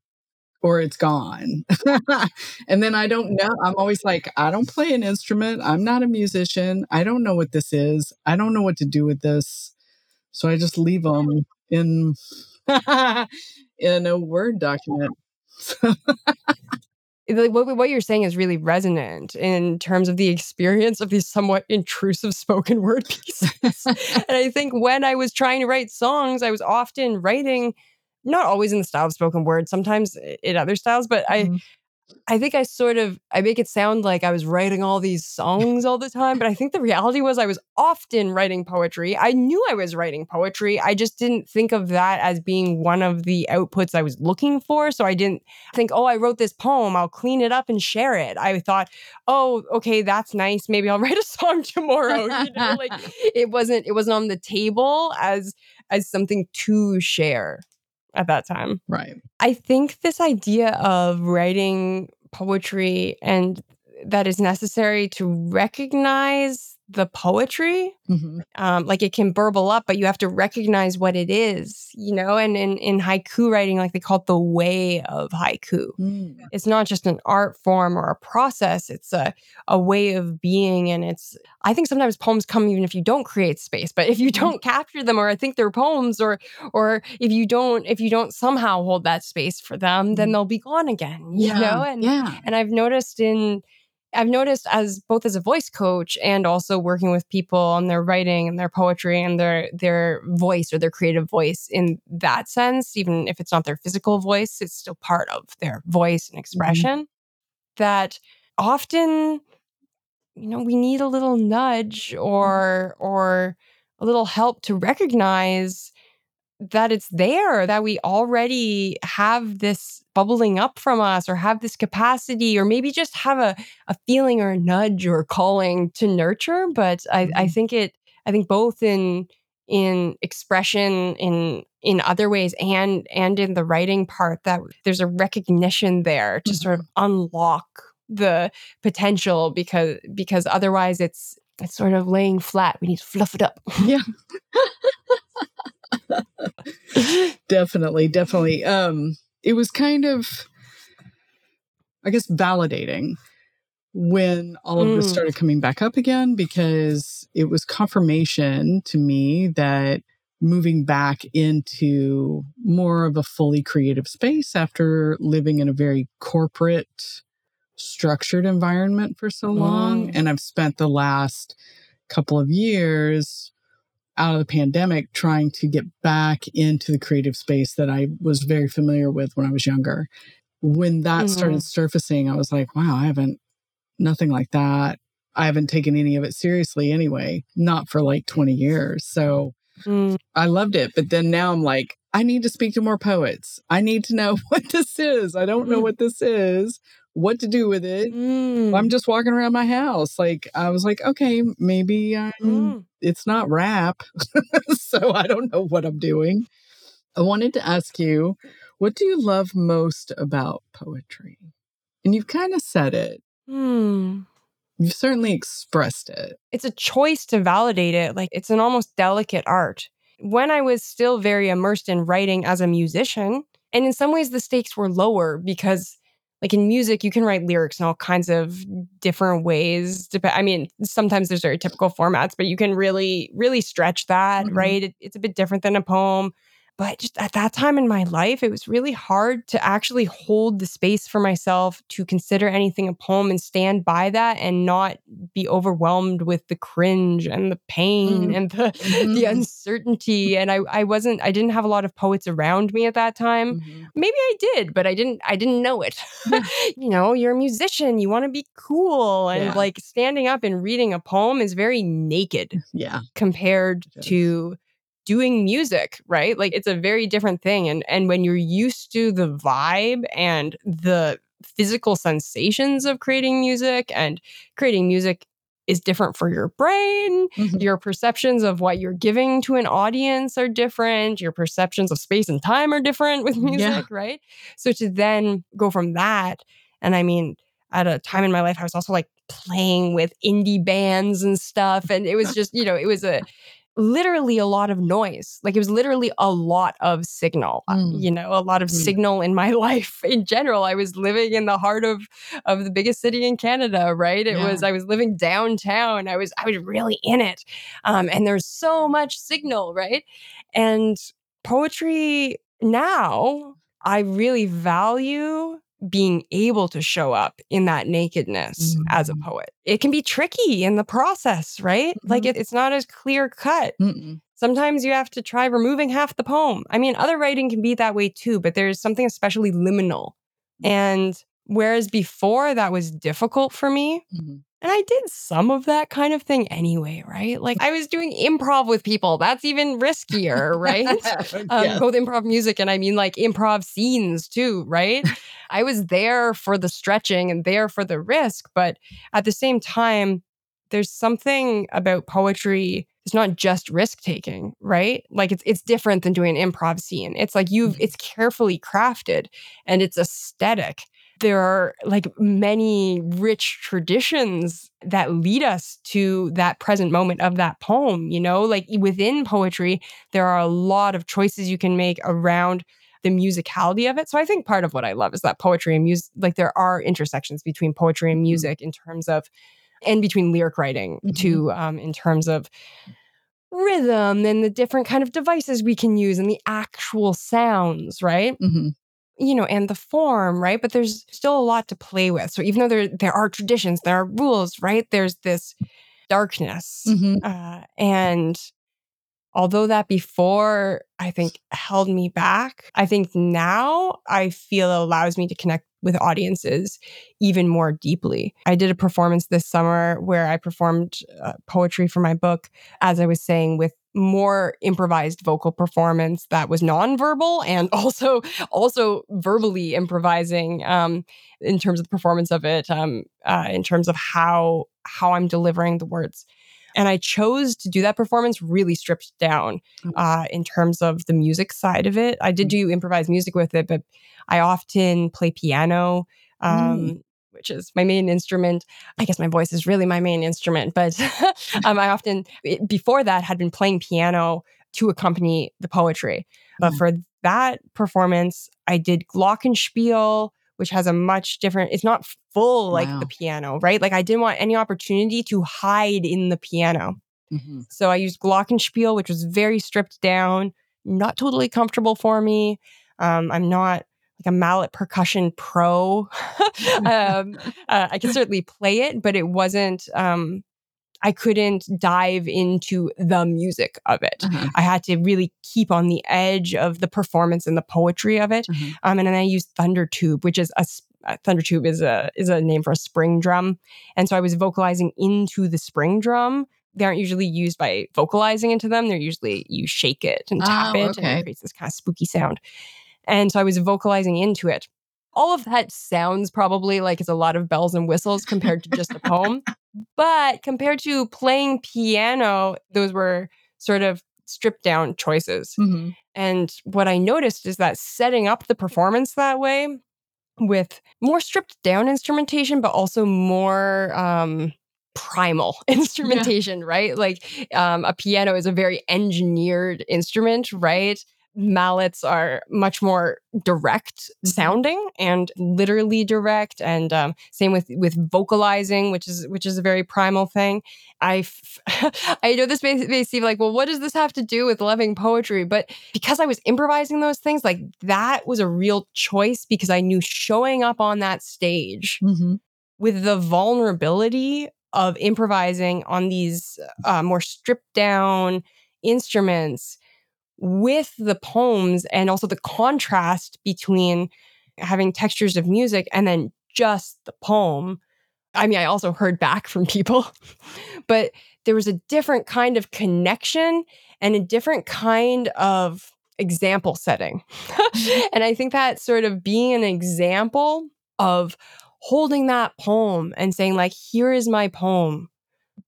Speaker 1: or it's gone. [laughs] and then I don't know. I'm always like, I don't play an instrument. I'm not a musician. I don't know what this is. I don't know what to do with this. So I just leave them in [laughs] in a Word document.
Speaker 2: like what, what you're saying is really resonant in terms of the experience of these somewhat intrusive spoken [laughs] word pieces. and I think when I was trying to write songs, I was often writing, not always in the style of spoken word, sometimes in other styles, but I
Speaker 1: Mhm.
Speaker 2: I think I sort of I make it sound like I was writing all these songs all the time, but I think the reality was I was often writing poetry. I knew I was writing poetry. I just didn't think of that as being one of the outputs I was looking for. So I didn't think, "Oh, I wrote this poem. I'll clean it up and share it." I thought, "Oh, okay, that's nice. Maybe I'll [laughs] write a song tomorrow." You know, like [laughs] it wasn't it wasn't on the table as as something to share at that time.
Speaker 1: right.
Speaker 2: I think this idea of writing poetry and that is necessary to recognize the poetry
Speaker 1: Mhm.
Speaker 2: um, like it can burble up but you have to recognize what it is you know and in, in haiku writing like they call it the way of haiku
Speaker 1: Mm.
Speaker 2: it's not just an art form or a process it's a, a way of being and it's i think sometimes poems come even if you don't create space but if you
Speaker 1: Mhm.
Speaker 2: don't capture them or I think they're poems or or if you don't if you don't somehow hold that space for them then
Speaker 1: Mhm.
Speaker 2: they'll be gone again [laughs] you
Speaker 1: Yeah.
Speaker 2: know and
Speaker 1: yeah.
Speaker 2: and i've noticed in I've noticed as both as a voice coach and also working with people on their writing and their poetry and their their voice or their creative voice in that sense, even if it's not their physical voice, it's still part of their voice and mm-hmm. expression. That often, you know, we need a little nudge or or a little help to recognize that it's there, that we already have this bubbling up from us or have this capacity, or maybe just have a, a feeling or a nudge or calling to nurture. But I, I
Speaker 1: Mhm.
Speaker 2: think it, I think both in in expression in in other ways and and in the writing part that there's a recognition there to sort of unlock the potential because because otherwise it's it's sort of laying flat we need to fluff it up
Speaker 1: Yeah. [laughs] [laughs] [laughs] definitely, definitely. Um, it was kind of, I guess, validating when all of this
Speaker 2: Mm.
Speaker 1: started coming back up again because it was confirmation to me that moving back into more of a fully creative space after living in a very corporate structured environment for so long
Speaker 2: Mm.
Speaker 1: and I've spent the last couple of years out of the pandemic trying to get back into the creative space that I was very familiar with when I was younger. When that started surfacing, I was like, wow, I haven't, nothing like that. I haven't taken any of it seriously anyway, not for like 20 years. So
Speaker 2: Mm.
Speaker 1: I loved it. But then now I'm like, I need to speak to more poets. I need to know [laughs] what this is. I don't know
Speaker 2: Mm.
Speaker 1: what this is, what to do with it.
Speaker 2: Mm.
Speaker 1: I'm just walking around my house. Like, I was like, okay, maybe I'm
Speaker 2: Mm.
Speaker 1: it's not rap. [laughs] so I don't know what I'm doing. I wanted to ask you, what do you love most about poetry? And you've kind of said it.
Speaker 2: Mm.
Speaker 1: You've certainly expressed it.
Speaker 2: It's a choice to validate it. Like it's an almost delicate art. When I was still very immersed in writing as a musician, and in some ways the stakes were lower because like in music you can write lyrics in all kinds of different ways i mean sometimes there's very typical formats but you can really really stretch that
Speaker 1: Mhm.
Speaker 2: right it, it's a bit different than a poem but just at that time in my life it was really hard to actually hold the space for myself to consider anything a poem and stand by that and not be overwhelmed with the cringe and the pain
Speaker 1: Mm.
Speaker 2: and the, the
Speaker 1: Mhm.
Speaker 2: uncertainty and I, I wasn't i didn't have a lot of poets around me at that time
Speaker 1: Mhm.
Speaker 2: maybe I did, but I didn't I didn't know it. [laughs] [laughs] you know, you're a musician, you want to be cool and
Speaker 1: Yeah.
Speaker 2: like standing up and reading a poem is very naked
Speaker 1: Yeah.
Speaker 2: compared to doing music, right? Like it's a very different thing and and when you're used to the vibe and the physical sensations of creating music and creating music is different for your brain.
Speaker 1: Mhm.
Speaker 2: Your perceptions of what you're giving to an audience are different. Your perceptions of space and time are different with [laughs] music,
Speaker 1: Yeah.
Speaker 2: right? So to then go from that, and I mean, at a time in my life, I was also like playing with indie bands and stuff. And it was just, you know, it was a literally a lot of noise. Like it was literally a lot of signal, uh,
Speaker 1: Mm.
Speaker 2: you know, a lot of
Speaker 1: Mm.
Speaker 2: signal in my [laughs] life in general. I was living in the heart of of the biggest city in Canada, right? It
Speaker 1: Yeah.
Speaker 2: was I was living downtown. I was I was really in it. Um, and there's so much signal, right? And poetry now, I really value being able to show up in that nakedness as a
Speaker 1: Mm.
Speaker 2: poet. It can be tricky in the process, right? Like
Speaker 1: Mhm.
Speaker 2: it, it's not as clear cut.
Speaker 1: Mm-mm.
Speaker 2: Sometimes you have to try removing half the poem. I mean, other writing can be that way too, but there's something especially liminal. And whereas before that was difficult for me,
Speaker 1: Mhm.
Speaker 2: And I did some of that kind of thing anyway, right? Like I was doing improv with people. That's even riskier, [laughs] right? [laughs] um, both improv music and I mean like improv scenes too, right? [laughs] I was there for the stretching and there for the risk, but at the same time, there's something about poetry. It's not just risk taking, right? Like it's it's different than doing an improv scene. It's like you've
Speaker 1: Mhm.
Speaker 2: it's carefully crafted and it's aesthetic. There are like many rich traditions that lead us to that present moment of that poem, you know? Like within poetry, there are a lot of choices you can make around the musicality of it. So I think part of what I love is that poetry and music, like there are intersections between poetry and
Speaker 1: Mhm.
Speaker 2: music in terms of, and between lyric writing
Speaker 1: Mhm.
Speaker 2: too, um, in terms of rhythm and the different kind of devices we can use and the actual sounds, right?
Speaker 1: Mhm.
Speaker 2: You know, and the form, right? But there's still a lot to play with. So even though there there are traditions, there are rules, right? There's this darkness,
Speaker 1: Mhm.
Speaker 2: uh, and although that before I think held me back, I think now I feel allows me to connect with audiences even more deeply. I did a performance this summer where I performed uh, poetry for my book, as I was saying, with more improvised vocal performance that was nonverbal and [laughs] also also verbally improvising um, in terms of the performance of it, um, uh, in terms of how how I'm delivering the words. And I chose to do that performance really stripped down
Speaker 1: Mm.
Speaker 2: uh, in terms of the music side of it. I did
Speaker 1: Mm.
Speaker 2: do improvised music with it, but I often play piano, um,
Speaker 1: Mm.
Speaker 2: Which is my main instrument. I guess my voice is really my main instrument, but [laughs] um, I often, before that, had been playing piano to accompany the poetry. But
Speaker 1: Mm.
Speaker 2: for that performance, I did glockenspiel, which has a much different, it's not full like
Speaker 1: Wow.
Speaker 2: the piano, right? Like I didn't want any opportunity to hide in the piano.
Speaker 1: Mhm.
Speaker 2: So I used glockenspiel, which was very stripped down, not totally comfortable for me. Um, I'm not like a mallet percussion pro. [laughs] um, uh, I can certainly play it, but it wasn't. Um, I couldn't dive into the music of it.
Speaker 1: Uh-huh.
Speaker 2: I had to really keep on the edge of the performance and the poetry of it.
Speaker 1: Uh-huh.
Speaker 2: Um, and then I used Thunder Tube, which is a uh, Thunder Tube is a is a name for a spring drum, and so I was vocalizing into the spring drum. They aren't usually used by vocalizing into them. They're usually you shake it and tap
Speaker 1: Oh,
Speaker 2: it, and it creates this kind of spooky sound. And so I was vocalizing into it. All of that sounds probably like it's a lot of bells and whistles compared to just a poem. [laughs] But compared to playing piano, those were sort of stripped down choices.
Speaker 1: Mhm.
Speaker 2: And what I noticed is that setting up the performance that way with more stripped down instrumentation, but also more um, primal [laughs] instrumentation, right? Like um, a piano is a very engineered instrument, right? Mallets are much more direct
Speaker 1: Mhm.
Speaker 2: sounding and literally direct, and um, same with with vocalizing, which is which is a very primal thing. I f- [laughs] I know this may, may seem like, well, what does this have to do with loving poetry? But because I was improvising those things, like that was a real choice because I knew showing up on that stage
Speaker 1: Mhm.
Speaker 2: with the vulnerability of improvising on these uh, more stripped down instruments with the poems and also the contrast between having textures of music and then just the poem. I mean, I also heard back from people, [laughs] but there was a different kind of connection and a different kind of example setting. Mm-hmm. [laughs] and I think that sort of being an example of holding that poem and saying, like, here is my poem.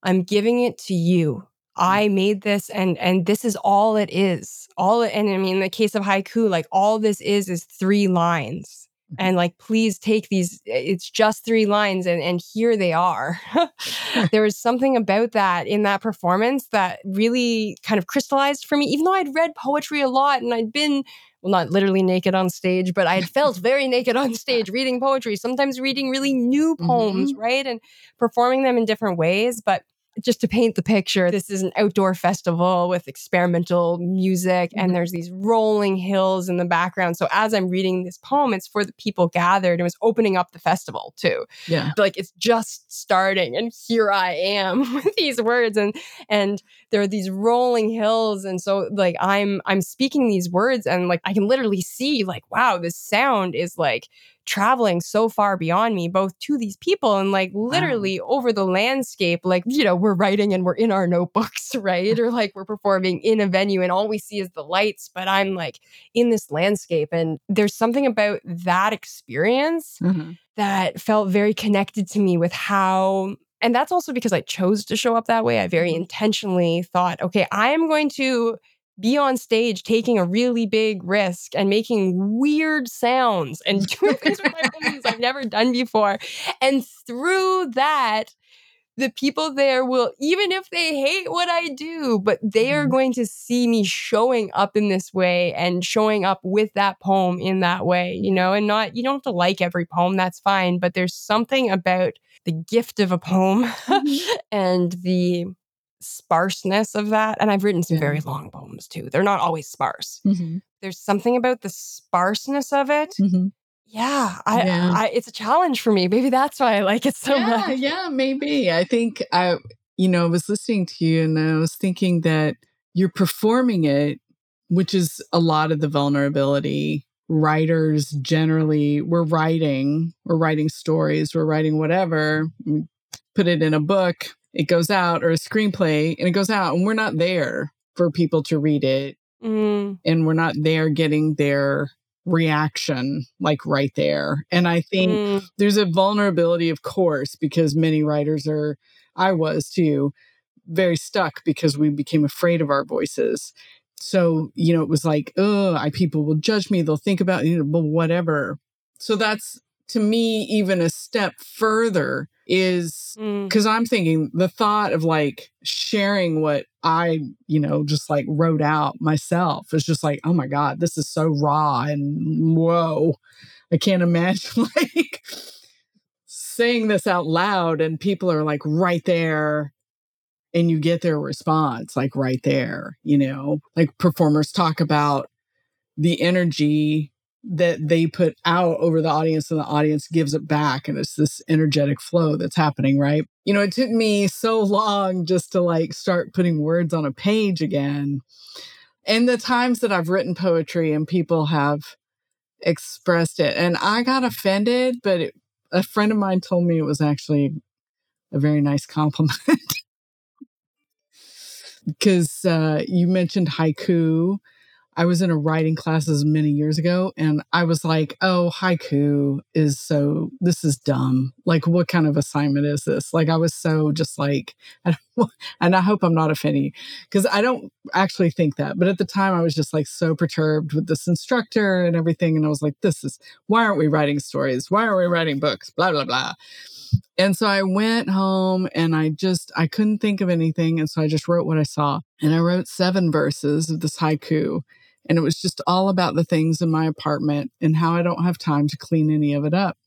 Speaker 2: I'm giving it to you. I made this and and this is all it is. All it, and I mean in the case of haiku, like all this is is three lines. And like please take these it's just three lines and and here they are. [laughs] there was something about that in that performance that really kind of crystallized for me even though I'd read poetry a lot and I'd been well, not literally naked on stage, but I had felt [laughs] very naked on stage reading poetry, sometimes reading really new poems,
Speaker 1: Mhm.
Speaker 2: right? And performing them in different ways. But just to paint the picture, this is an outdoor festival with experimental music, and mm-hmm. there's these rolling hills in the background. So as I'm reading this poem, it's for the people gathered it was opening up the festival too
Speaker 1: Yeah.
Speaker 2: like it's just starting and here i am [laughs] with these words and and there are these rolling hills and so like i'm i'm speaking these words and like i can literally see like wow this sound is like traveling so far beyond me both to these people and like literally over the landscape like you know we're writing and we're in our notebooks [laughs] right [laughs] or like we're performing in a venue and all we see is the lights but i'm like in this landscape and there's something about that experience
Speaker 1: Uh-huh.
Speaker 2: that felt very connected to me with how and that's also because I chose to show up that way. I very
Speaker 1: Mhm.
Speaker 2: intentionally thought, okay, I am going to be on stage taking a really big risk and making weird sounds and [laughs] doing things with my I've never done before. And through that, the people there will, even if they hate what I do, but they are
Speaker 1: Mhm.
Speaker 2: going to see me showing up in this way and showing up with that poem in that way, you know, and not, you don't have to like every poem, that's fine, but there's something about the gift of a poem
Speaker 1: Mhm. [laughs]
Speaker 2: and the sparseness of that. And I've written some
Speaker 1: Yeah.
Speaker 2: very long poems too. They're not always sparse.
Speaker 1: Mhm.
Speaker 2: There's something about the sparseness of it.
Speaker 1: Mhm.
Speaker 2: Yeah, I,
Speaker 1: Yeah.
Speaker 2: I it's a challenge for me. Maybe that's why I like it so
Speaker 1: yeah,
Speaker 2: much.
Speaker 1: yeah, maybe. I think I, you know, I was listening to you and I was thinking that you're performing it, which is a lot of the vulnerability. Writers generally, we're writing, we're writing stories, we're writing whatever, put it in a book, it goes out, or a screenplay, and it goes out, and we're not there for people to read it,
Speaker 2: Mm,
Speaker 1: and we're not there getting their reaction like right there. And I think
Speaker 2: mm,
Speaker 1: there's a vulnerability, of course, because many writers are, I was too, very stuck because we became afraid of our voices. So, you know, it was like, oh, I people will judge me, they'll think about, you know, but whatever. So that's to me even a step further is
Speaker 2: mm.
Speaker 1: because I'm thinking the thought of like sharing what I, you know, just like wrote out myself is just like, oh my God, this is so raw and whoa. I can't imagine [laughs] like saying this out loud and people are like right there and you get their response like right there, you know, like performers talk about the energy that they put out over the audience and the audience gives it back and it's this energetic flow that's happening right? You know it took me so long just to like start putting words on a page again. And the times that i've written poetry and people have expressed it and i got offended but it, a friend of mine told me it was actually a very nice compliment. [laughs] Because uh, you mentioned haiku I was in a writing classes many years ago and I was like, oh, haiku is so, this is dumb. Like, what kind of assignment is this? Like, I was so just like, [laughs] I and I hope I'm not offending because I don't actually think that. But at the time, I was just like so perturbed with this instructor and everything. And I was like, this is, why aren't we writing stories? Why aren't we writing books? Blah, blah, blah. And so I went home and I just, I couldn't think of anything. And so I just wrote what I saw. And I wrote seven verses of this haiku. And it was just all about the things in my apartment and how I don't have time to clean any of it up.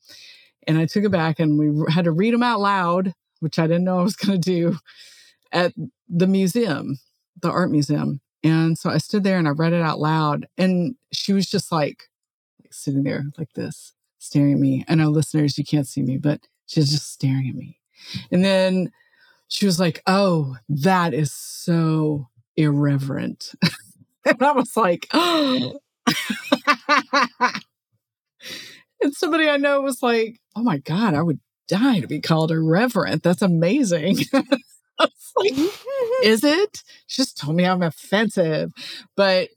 Speaker 1: And I took it back and we had to read them out loud, which I didn't know I was going to do at the museum, the art museum. And so I stood there and I read it out loud. And she was just like, sitting there like this, staring at me. I know listeners, you can't see me, but she's just staring at me. And then she was like, Oh, that is so irreverent. [laughs] [laughs] and I was like, Oh. [gasps] [gasps] and somebody I know was like, Oh my God, I would die to be called irreverent. That's amazing. [laughs] Like, is it? She just told me I'm offensive. But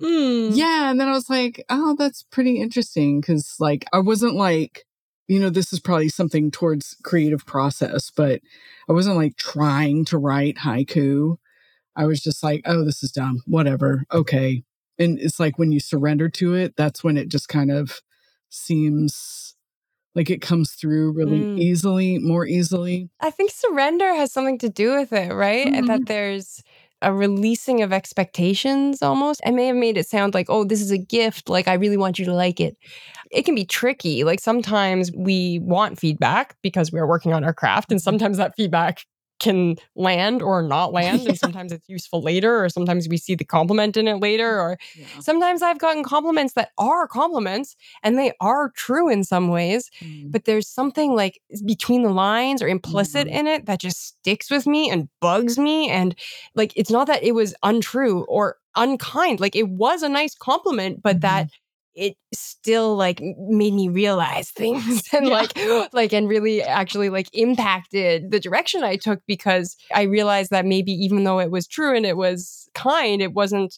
Speaker 2: Mm.
Speaker 1: yeah, and then I was like, oh, that's pretty interesting because like I wasn't like you know, this is probably something towards creative process, but I wasn't like trying to write haiku. I was just like, oh, this is dumb. Whatever. Okay. And it's like when you surrender to it, that's when it just kind of seems like it comes through really
Speaker 2: Mm.
Speaker 1: easily, more easily.
Speaker 2: I think surrender has something to do with it, right?
Speaker 1: Mhm.
Speaker 2: that there's a releasing of expectations almost. I may have made it sound like, oh, this is a gift. Like, I really want you to like it. It can be tricky. Like, sometimes we want feedback because we're working on our craft, and sometimes that feedback can land or not [laughs] land.
Speaker 1: Yeah.
Speaker 2: And sometimes it's useful later, or sometimes we see the compliment in it later, or
Speaker 1: Yeah.
Speaker 2: sometimes I've gotten compliments that are compliments and they are true in some ways
Speaker 1: Mm.
Speaker 2: but there's something like between the lines or implicit
Speaker 1: Mhm.
Speaker 2: in it that just sticks with me and bugs me and like it's not that it was untrue or unkind like it was a nice compliment but that it still like made me realize [laughs] things and
Speaker 1: Yeah.
Speaker 2: like [gasps] like and really actually like impacted the direction I took because I realized that maybe even though it was true and it was kind it wasn't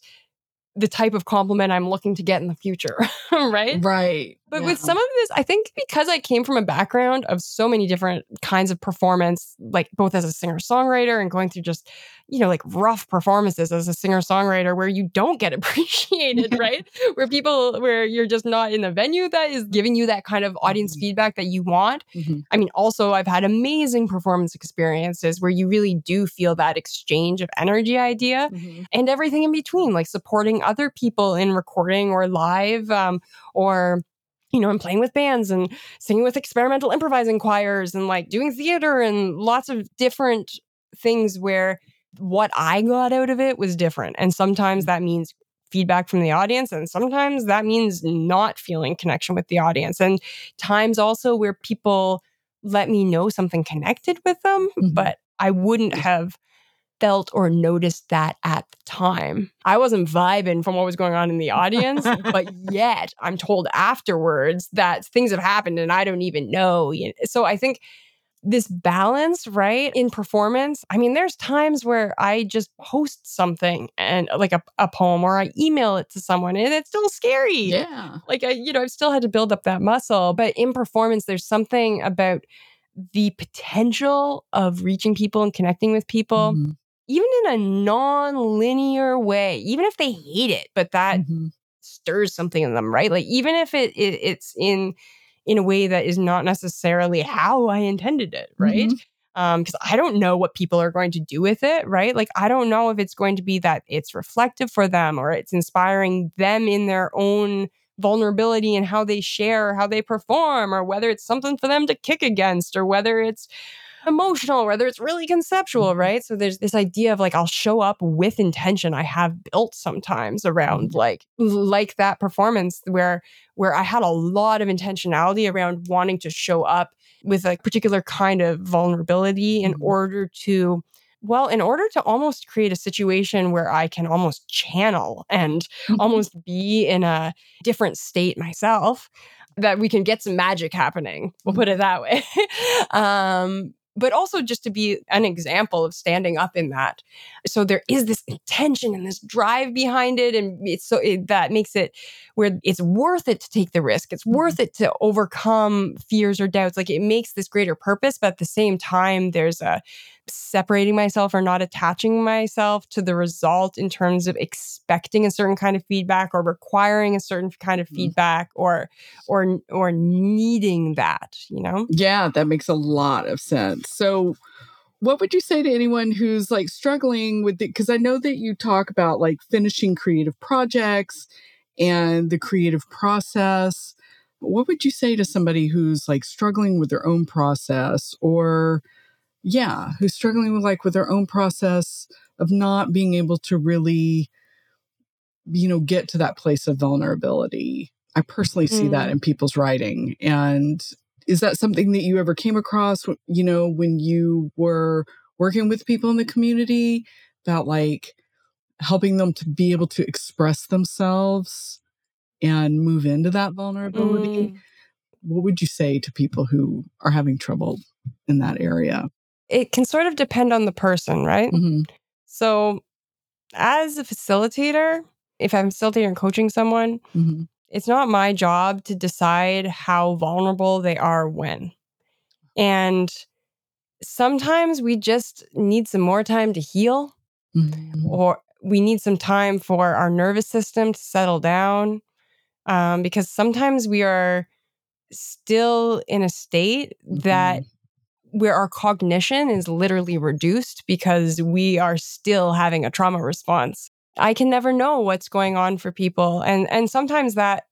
Speaker 2: the type of compliment I'm looking to get in the future [laughs] right
Speaker 1: Right.
Speaker 2: But
Speaker 1: Yeah.
Speaker 2: with some of this, I think because I came from a background of so many different kinds of performance, like both as a singer songwriter and going through just, you know, like rough performances as a singer songwriter where you don't get [laughs] appreciated, right? Where people, where you're just not in the venue that is giving you that kind of audience
Speaker 1: Mhm.
Speaker 2: feedback that you want.
Speaker 1: Mhm.
Speaker 2: I mean, also, I've had amazing performance experiences where you really do feel that exchange of energy idea
Speaker 1: Mhm.
Speaker 2: and everything in between, like supporting other people in recording or live, um, or you know, I'm playing with bands and singing with experimental improvising choirs and like doing theater and lots of different things where what I got out of it was different. And sometimes that means feedback from the audience, and sometimes that means not feeling connection with the audience. And times also where people let me know something connected with them,
Speaker 1: Mhm.
Speaker 2: but I wouldn't have felt or noticed that at the time. I wasn't vibing from what was going on in the audience, but [laughs] yet I'm told afterwards that things have happened and I don't even know. So I think this balance, right, in performance. I mean, there's times where I just post something and like a, a poem or I email it to someone and it's still scary
Speaker 1: Yeah.
Speaker 2: like I, you know, I've still had to build up that muscle. But in performance, there's something about the potential of reaching people and connecting with people,
Speaker 1: Mhm.
Speaker 2: Even in a non-linear way, even if they hate it, but that
Speaker 1: Mhm.
Speaker 2: stirs something in them, right? Like even if it, it it's in in a way that is not necessarily how I intended it, right?
Speaker 1: Mhm.
Speaker 2: Um, because I don't know what people are going to do with it, right? Like I don't know if it's going to be that it's reflective for them or it's inspiring them in their own vulnerability and how they share, how they perform, or whether it's something for them to kick against, or whether it's emotional, whether it's really conceptual,
Speaker 1: Mhm.
Speaker 2: right? So there's this idea of like I'll show up with intention I have built sometimes around like like that performance where where I had a lot of intentionality around wanting to show up with a particular kind of vulnerability in
Speaker 1: Mhm.
Speaker 2: order to well, in order to almost create a situation where I can almost channel and almost be in a different state myself, that we can get some magic happening. We'll put it that way. [laughs] um, but also just to be an example of standing up in that. So there is this intention and this drive behind it, and it's so it, that makes it where it's worth it to take the risk. It's worth mm-hmm. it to overcome fears or doubts. Like it makes this greater purpose, but at the same time, there's a separating myself or not attaching myself to the result in terms of expecting a certain kind of feedback or requiring a certain kind of
Speaker 1: Mhm.
Speaker 2: feedback or or or needing that you know
Speaker 1: Yeah, that makes a lot of sense. So, what would you say to anyone who's like struggling with it? Because I know that you talk about like finishing creative projects and the creative process. What would you say to somebody who's like struggling with their own process or, yeah, who's struggling with like with their own process of not being able to really, you know, get to that place of vulnerability? I personally see that
Speaker 2: Mm.
Speaker 1: in people's writing. And is that something that you ever came across you know when you were working with people in the community about like helping them to be able to express themselves and move into that vulnerability
Speaker 2: Mm.
Speaker 1: what would you say to people who are having trouble in that area
Speaker 2: it can sort of depend on the person right
Speaker 1: Mhm.
Speaker 2: so as a facilitator if i'm facilitating and coaching someone
Speaker 1: Mhm.
Speaker 2: It's not my job to decide how vulnerable they are when. And sometimes we just need some more time to heal, mm-hmm. or we need some time for our nervous system to settle down. Um, because sometimes we are still in a state that mm-hmm. Where our cognition is literally reduced because we are still having a trauma response. I can never know what's going on for people and and sometimes that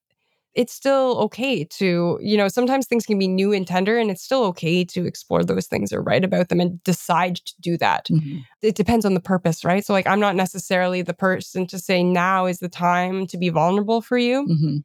Speaker 2: it's still okay to, you know, sometimes things can be new and tender, and it's still okay to explore those things or write about them and decide to do that. Mm-hmm. It depends on the purpose, right? So, like, I'm not necessarily the person to say now is the time to be vulnerable for you. Mm-hmm.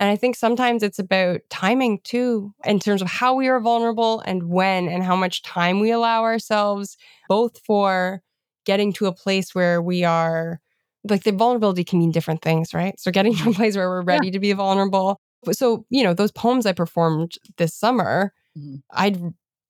Speaker 2: And I think sometimes it's about timing too, in terms of how we are vulnerable and when and how much time we allow ourselves, both for getting to a place where we are like the vulnerability can mean different things, right? So getting to a mm-hmm. place where we're ready yeah. to be vulnerable. So, you know, those poems I performed this summer, mm-hmm. I'd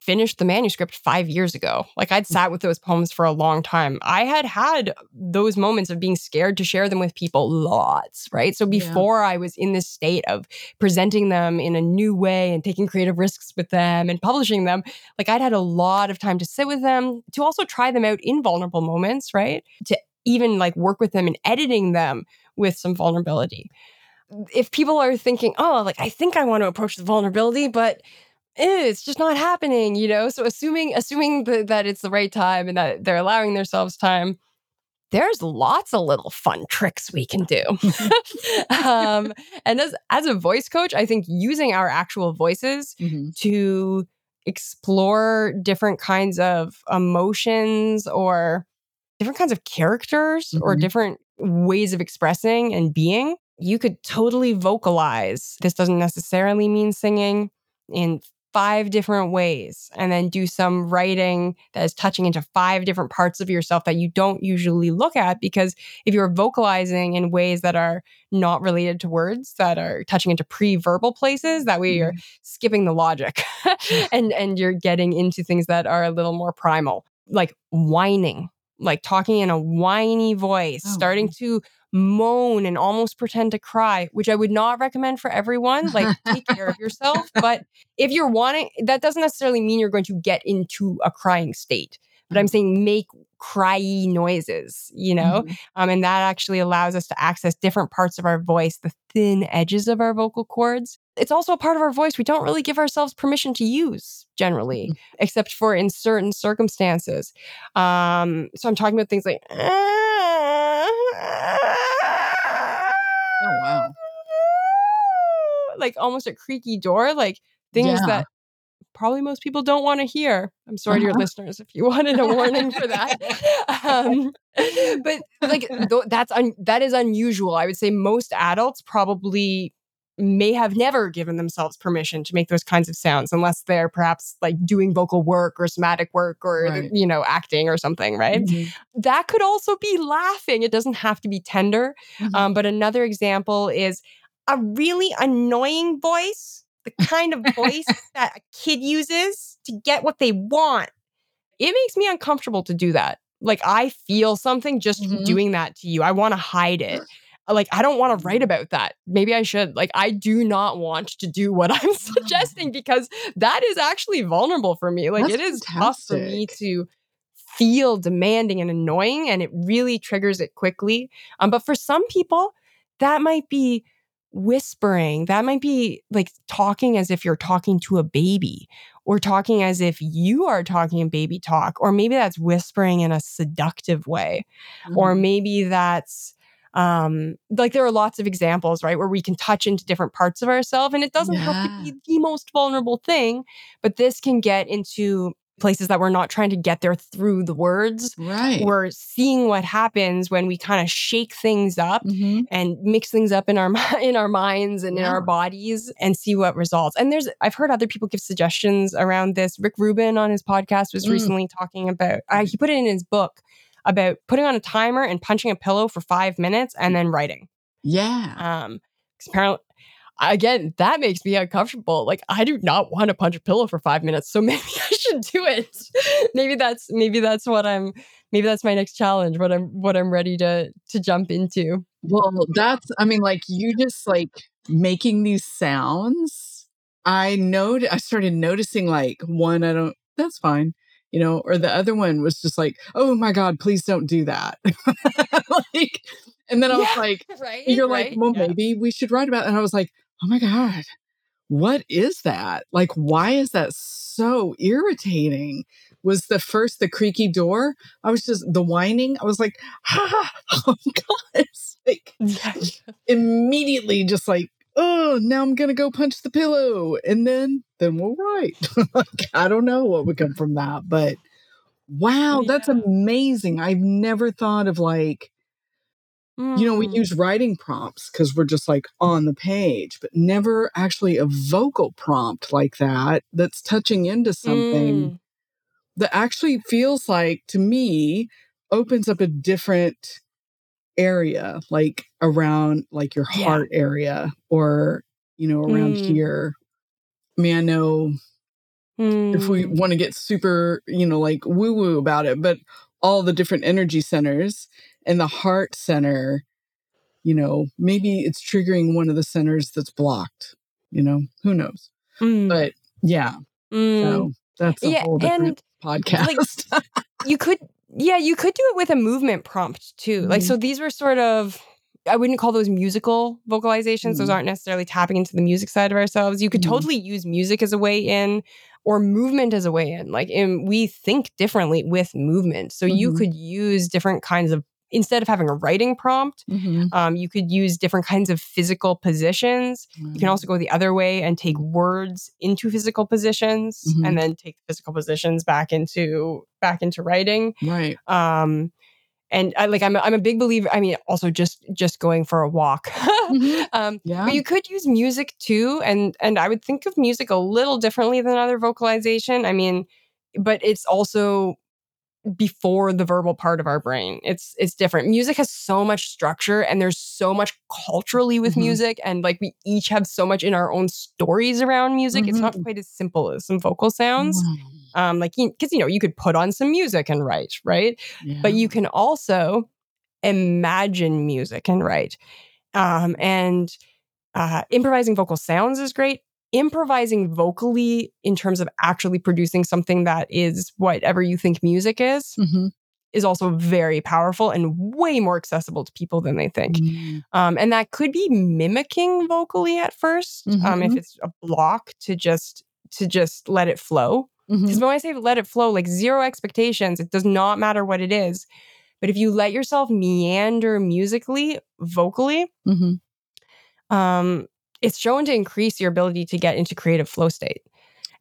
Speaker 2: finished the manuscript five years ago. Like I'd mm. sat with those poems for a long time. I had had those moments of being scared to share them with people lots, right? So before yeah. I was in this state of presenting them in a new way and taking creative risks with them and publishing them, like I'd had a lot of time to sit with them, to also try them out in vulnerable moments, right? To even like work with them and editing them with some vulnerability. If people are thinking, oh, like I think I want to approach the vulnerability, but it's just not happening, you know. So assuming assuming the, that it's the right time and that they're allowing themselves time, there's lots of little fun tricks we can do. [laughs] [laughs] um, and as as a voice coach, I think using our actual voices mm-hmm. to explore different kinds of emotions or different kinds of characters mm-hmm. or different ways of expressing and being, you could totally vocalize. This doesn't necessarily mean singing in five different ways and then do some writing that is touching into five different parts of yourself that you don't usually look at because if you're vocalizing in ways that are not related to words that are touching into pre-verbal places that way you're mm-hmm. skipping the logic [laughs] and and you're getting into things that are a little more primal like whining like talking in a whiny voice, oh. starting to moan and almost pretend to cry, which I would not recommend for everyone. Like, take care of yourself. [laughs] But if you're wanting, that doesn't necessarily mean you're going to get into a crying state. But I'm mm-hmm. saying make cryy noises, you know? Mm-hmm. Um, and that actually allows us to access different parts of our voice, the thin edges of our vocal cords. It's also a part of our voice we don't really give ourselves permission to use generally, mm-hmm. except for in certain circumstances. Um, so I'm talking about things like,
Speaker 1: oh, wow. [laughs]
Speaker 2: Like almost a creaky door, like things yeah. that probably most people don't want to hear. I'm sorry uh-huh. to your uh-huh. listeners if you wanted a warning for that. [laughs] um, but like th- that's un- that is unusual. I would say most adults probably may have never given themselves permission to make those kinds of sounds unless they're perhaps like doing vocal work or somatic work or right. you know acting or something right mm-hmm. that could also be laughing it doesn't have to be tender mm-hmm. um, but another example is a really annoying voice the kind of voice [laughs] that a kid uses to get what they want. It makes me uncomfortable to do that. Like I feel something just mm-hmm. doing that to you. I want to hide it. [gasps] Like I don't want to write about that. Maybe I should. Like I do not want to do what [laughs] I'm suggesting because that is actually vulnerable for me. Like That's it is fantastic. tough for me to feel demanding and annoying and it really triggers it quickly. Um but for some people that might be whispering. That might be like talking as if you're talking to a baby or talking as if you are talking baby talk. Or maybe that's whispering in a seductive way. Mm-hmm. Or maybe that's um like there are lots of examples right where we can touch into different parts of ourselves and it doesn't yeah. have to be the most vulnerable thing but this can get into places that we're not trying to get there through the words.
Speaker 1: Right.
Speaker 2: We're seeing what happens when we kind of shake things up mm-hmm. and mix things up in our [laughs] in our minds and yeah. in our bodies and see what results. And there's I've heard other people give suggestions around this. Rick Rubin on his podcast was mm. recently talking about uh, he put it in his book about putting on a timer and punching a pillow for 5 minutes and then writing.
Speaker 1: Yeah.
Speaker 2: Um apparently again, that makes me uncomfortable. Like I do not want to punch a pillow for five minutes. So [laughs] maybe I should do it. maybe that's maybe that's what I'm maybe that's my next challenge, what I'm what I'm ready to to jump into.
Speaker 1: Well, that's I mean, like you just like making these sounds, I know I started noticing like one, I don't, that's fine, you know, or the other one was just like, oh my God, please don't do that. [laughs] like, and then I was
Speaker 2: Yeah,
Speaker 1: like, [laughs]
Speaker 2: right.
Speaker 1: you're
Speaker 2: right?
Speaker 1: like, well,
Speaker 2: Yeah.
Speaker 1: maybe we should write about it. And I was like, oh my God, what is that? Like, why is that so irritating? Was the first the creaky door? I was just the whining. I was like, ah, [laughs] oh God. Like
Speaker 2: Yeah.
Speaker 1: immediately just like, oh, now I'm gonna go punch the pillow. And then then we'll write. [laughs] like, I don't know what would come from that, but wow, that's amazing. I've never thought of like you know, we
Speaker 2: Mm.
Speaker 1: use writing prompts because we're just like on the page, but never actually a vocal prompt like that that's touching into something
Speaker 2: Mm.
Speaker 1: that actually feels like to me opens up a different area, like around like your
Speaker 2: Yeah.
Speaker 1: heart area or, you know, around
Speaker 2: Mm.
Speaker 1: here. I mean, I know if we
Speaker 2: Mm.
Speaker 1: want to get super, you know, like woo woo about it, but all the different energy centers and the heart center, you know, maybe it's triggering one of the centers that's blocked, you know, who knows?
Speaker 2: Mm.
Speaker 1: But yeah,
Speaker 2: Mm.
Speaker 1: so that's a
Speaker 2: yeah,
Speaker 1: whole different
Speaker 2: and
Speaker 1: podcast. [laughs]
Speaker 2: you could yeah you could do it with a movement prompt too like
Speaker 1: Mhm.
Speaker 2: so these were sort of i wouldn't call those musical vocalizations those
Speaker 1: Mhm.
Speaker 2: aren't necessarily tapping into the music side of ourselves you could
Speaker 1: Mhm.
Speaker 2: totally use music as a way in or movement as a way in like in, we think differently with movement so you
Speaker 1: Mhm.
Speaker 2: could use different kinds of instead of having a writing prompt
Speaker 1: Mhm.
Speaker 2: um, you could use different kinds of physical positions you can also go the other way and take words into physical positions
Speaker 1: Mhm.
Speaker 2: and then take physical positions back into back into writing
Speaker 1: right.
Speaker 2: um and I like I'm a, I'm a big believer I mean also just just going for a walk [laughs]
Speaker 1: Mhm.
Speaker 2: um
Speaker 1: Yeah.
Speaker 2: but you could use music too and and I would think of music a little differently than other vocalization I mean but it's also before the verbal part of our brain. It's it's different. Music has so much structure and there's so much culturally with
Speaker 1: Mhm.
Speaker 2: music and like we each have so much in our own stories around music. It's not quite as simple as some vocal sounds
Speaker 1: Wow.
Speaker 2: um like because you know you could put on some music and write right? But you can also imagine music and write um and uh improvising vocal sounds is great improvising vocally in terms of actually producing something that is whatever you think music is
Speaker 1: Mhm.
Speaker 2: is also very powerful and way more accessible to people than they think
Speaker 1: Mm.
Speaker 2: um, and that could be mimicking vocally at 1st um, if
Speaker 1: Mhm.
Speaker 2: it's a block to just to just let it flow because when I say let it flow, like zero expectations, it does not matter what it is. But if you let yourself meander musically, vocally,
Speaker 1: Mhm.
Speaker 2: um, it's shown to increase your ability to get into creative flow state.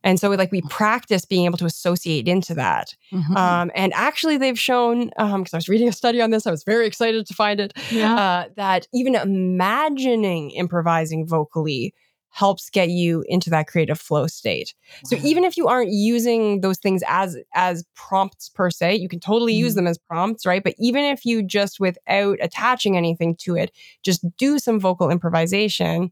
Speaker 2: And so, like, we practice being able to associate into that.
Speaker 1: Mhm.
Speaker 2: Um, and actually, they've shown, because I was reading a study on this, I was very excited to find it,
Speaker 1: yeah.
Speaker 2: uh, that even imagining improvising vocally helps get you into that creative flow state. So even if you aren't using those things as as prompts per se, you can totally use
Speaker 1: Mhm.
Speaker 2: them as prompts, right? But even if you just without attaching anything to it, just do some vocal improvisation,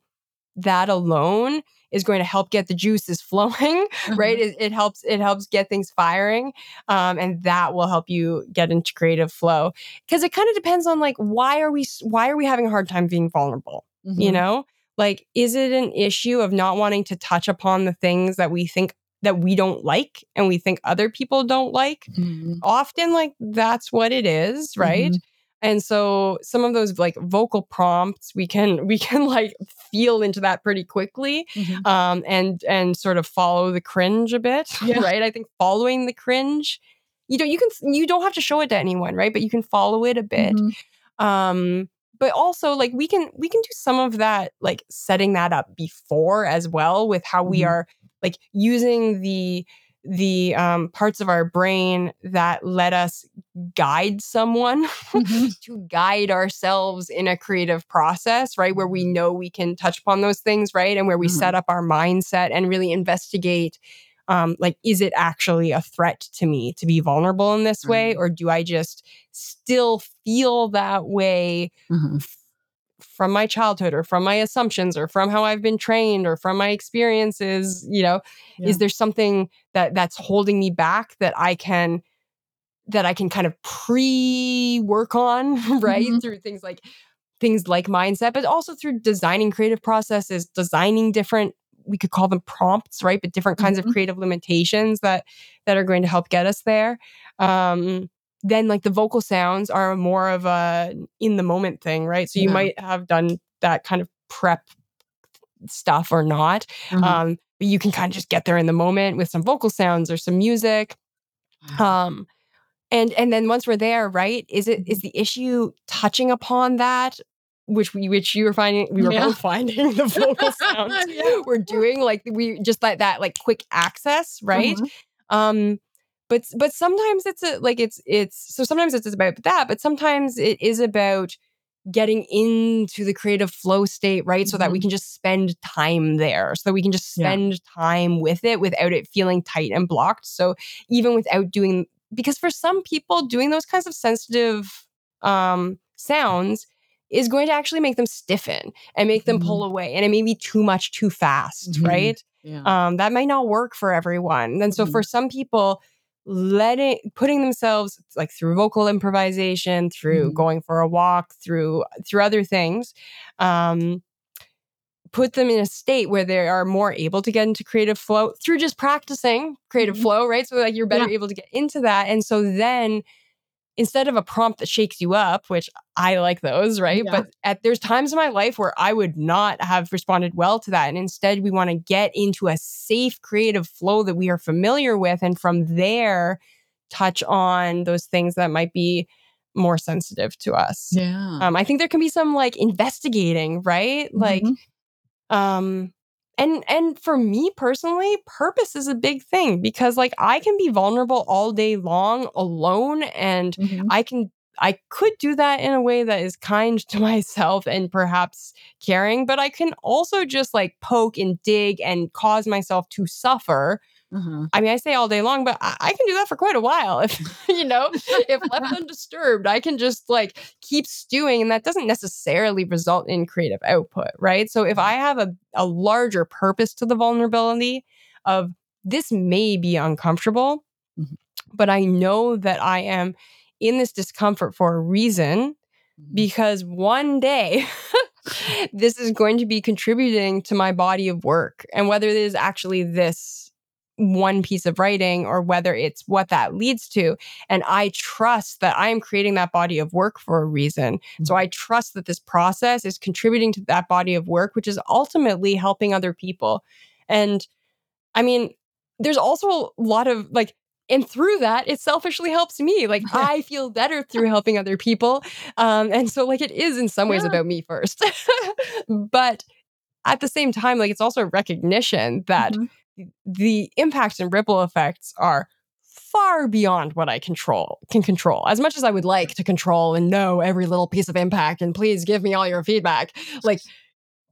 Speaker 2: that alone is going to help get the juices [laughs] flowing, right?
Speaker 1: Uh-huh.
Speaker 2: It, it helps it helps get things firing, um, and that will help you get into creative flow. Because it kind of depends on like why are we why are we having a hard time being vulnerable? You
Speaker 1: Mhm.
Speaker 2: know, like is it an issue of not wanting to touch upon the things that we think that we don't like and we think other people don't like?
Speaker 1: Mhm.
Speaker 2: Often, like that's what it is, right? And so some of those like vocal prompts, we can [laughs] we can like feel into that pretty quickly
Speaker 1: Mhm.
Speaker 2: um, and and sort of follow the cringe a bit, [laughs]
Speaker 1: Yeah.
Speaker 2: right? I think following the cringe, you know, you can you don't have to show it to anyone, right? But you can follow it a bit.
Speaker 1: Mhm.
Speaker 2: Um, but also like we can we can do some of that like setting that up before as well with how we
Speaker 1: Mhm.
Speaker 2: are like using the the um, parts of our brain that let us guide someone
Speaker 1: Mhm. [laughs]
Speaker 2: to guide ourselves in a creative process, right? Where we know we can touch upon those things, right? And where we
Speaker 1: Mhm.
Speaker 2: set up our mindset and really investigate um, like, is it actually a threat to me to be vulnerable in this way? Or do I just still feel that way
Speaker 1: Mhm.
Speaker 2: f- from my childhood or from my assumptions or from how I've been trained or from my experiences? You know,
Speaker 1: Yeah.
Speaker 2: is there something that that's holding me back that I can that I can kind of pre work on, [laughs] right?
Speaker 1: Mhm.
Speaker 2: Through things like things like mindset, but also through designing creative processes, designing different we could call them prompts, right? But different kinds mm-hmm. of creative limitations that that are going to help get us there. Um, then like the vocal sounds are more of a in the moment thing, right? So you yeah. might have done that kind of prep stuff or not. Mm-hmm. Um, but you can kind of just get there in the moment with some vocal sounds or some music. Um, and and then once we're there, right? Is it is the issue touching upon that which we which you were finding we were yeah. both finding the vocal sounds [laughs] yeah. we're doing like we just like that like quick access right mm-hmm. um but but sometimes it's a like it's it's so sometimes it's about that but sometimes it is about getting into the creative flow state right so mm-hmm. that we mm-hmm. can just spend time there so that we can just spend yeah. time with it without it feeling tight and blocked so even without doing because for some people doing those kinds of sensitive um sounds is going to actually make them stiffen and make them mm-hmm. pull away. And it may be too much too fast, mm-hmm. right? Yeah. Um, that might not work for everyone. And so mm-hmm. for some people, letting putting themselves like through vocal improvisation, through mm-hmm. going for a walk, through through other things, um, put them in a state where they are more able to get into creative flow through just practicing creative mm-hmm. flow, right? So like you're better yeah. able to get into that. And so then instead of a prompt that shakes you up, which I like those, right? Yeah. But at there's times in my life where I would not have responded well to that. And instead we want to get into a safe creative flow that we are familiar with. And from there, touch on those things that might be more sensitive to us.
Speaker 1: Yeah.
Speaker 2: Um, I think there can be some like investigating, right? Mm-hmm. Like um and and for me personally purpose is a big thing because like i can be vulnerable all day long alone and mm-hmm. i can i could do that in a way that is kind [laughs] to myself and perhaps caring but i can also just like poke and dig and cause myself to suffer uh-huh. I mean, I say all day long, but I-, I, can do that for quite a while. If, [laughs] you know, if left [laughs] undisturbed, I can just like keep stewing. And that doesn't necessarily result in creative output, right? So if I have a, a larger purpose to the vulnerability of this may be uncomfortable, mm-hmm. but I know that I am in this discomfort for a reason mm-hmm. because one day [laughs] this is going to be contributing to my body of work. And whether it is actually this one piece of writing or whether it's what that leads to. And I trust that I'm creating that body of work for a reason. Mm-hmm. So I trust that this process is contributing to that body of work, which is ultimately helping other people. And I mean, there's also a lot of like, and through that it selfishly helps me like i feel better through helping other people um, and so like it is in some ways yeah. about me first [laughs] but at the same time like it's also a recognition that mm-hmm the impacts and ripple effects are far beyond what I control can control. As much as I would like to control and know every little piece of impact and please give me all your feedback. Like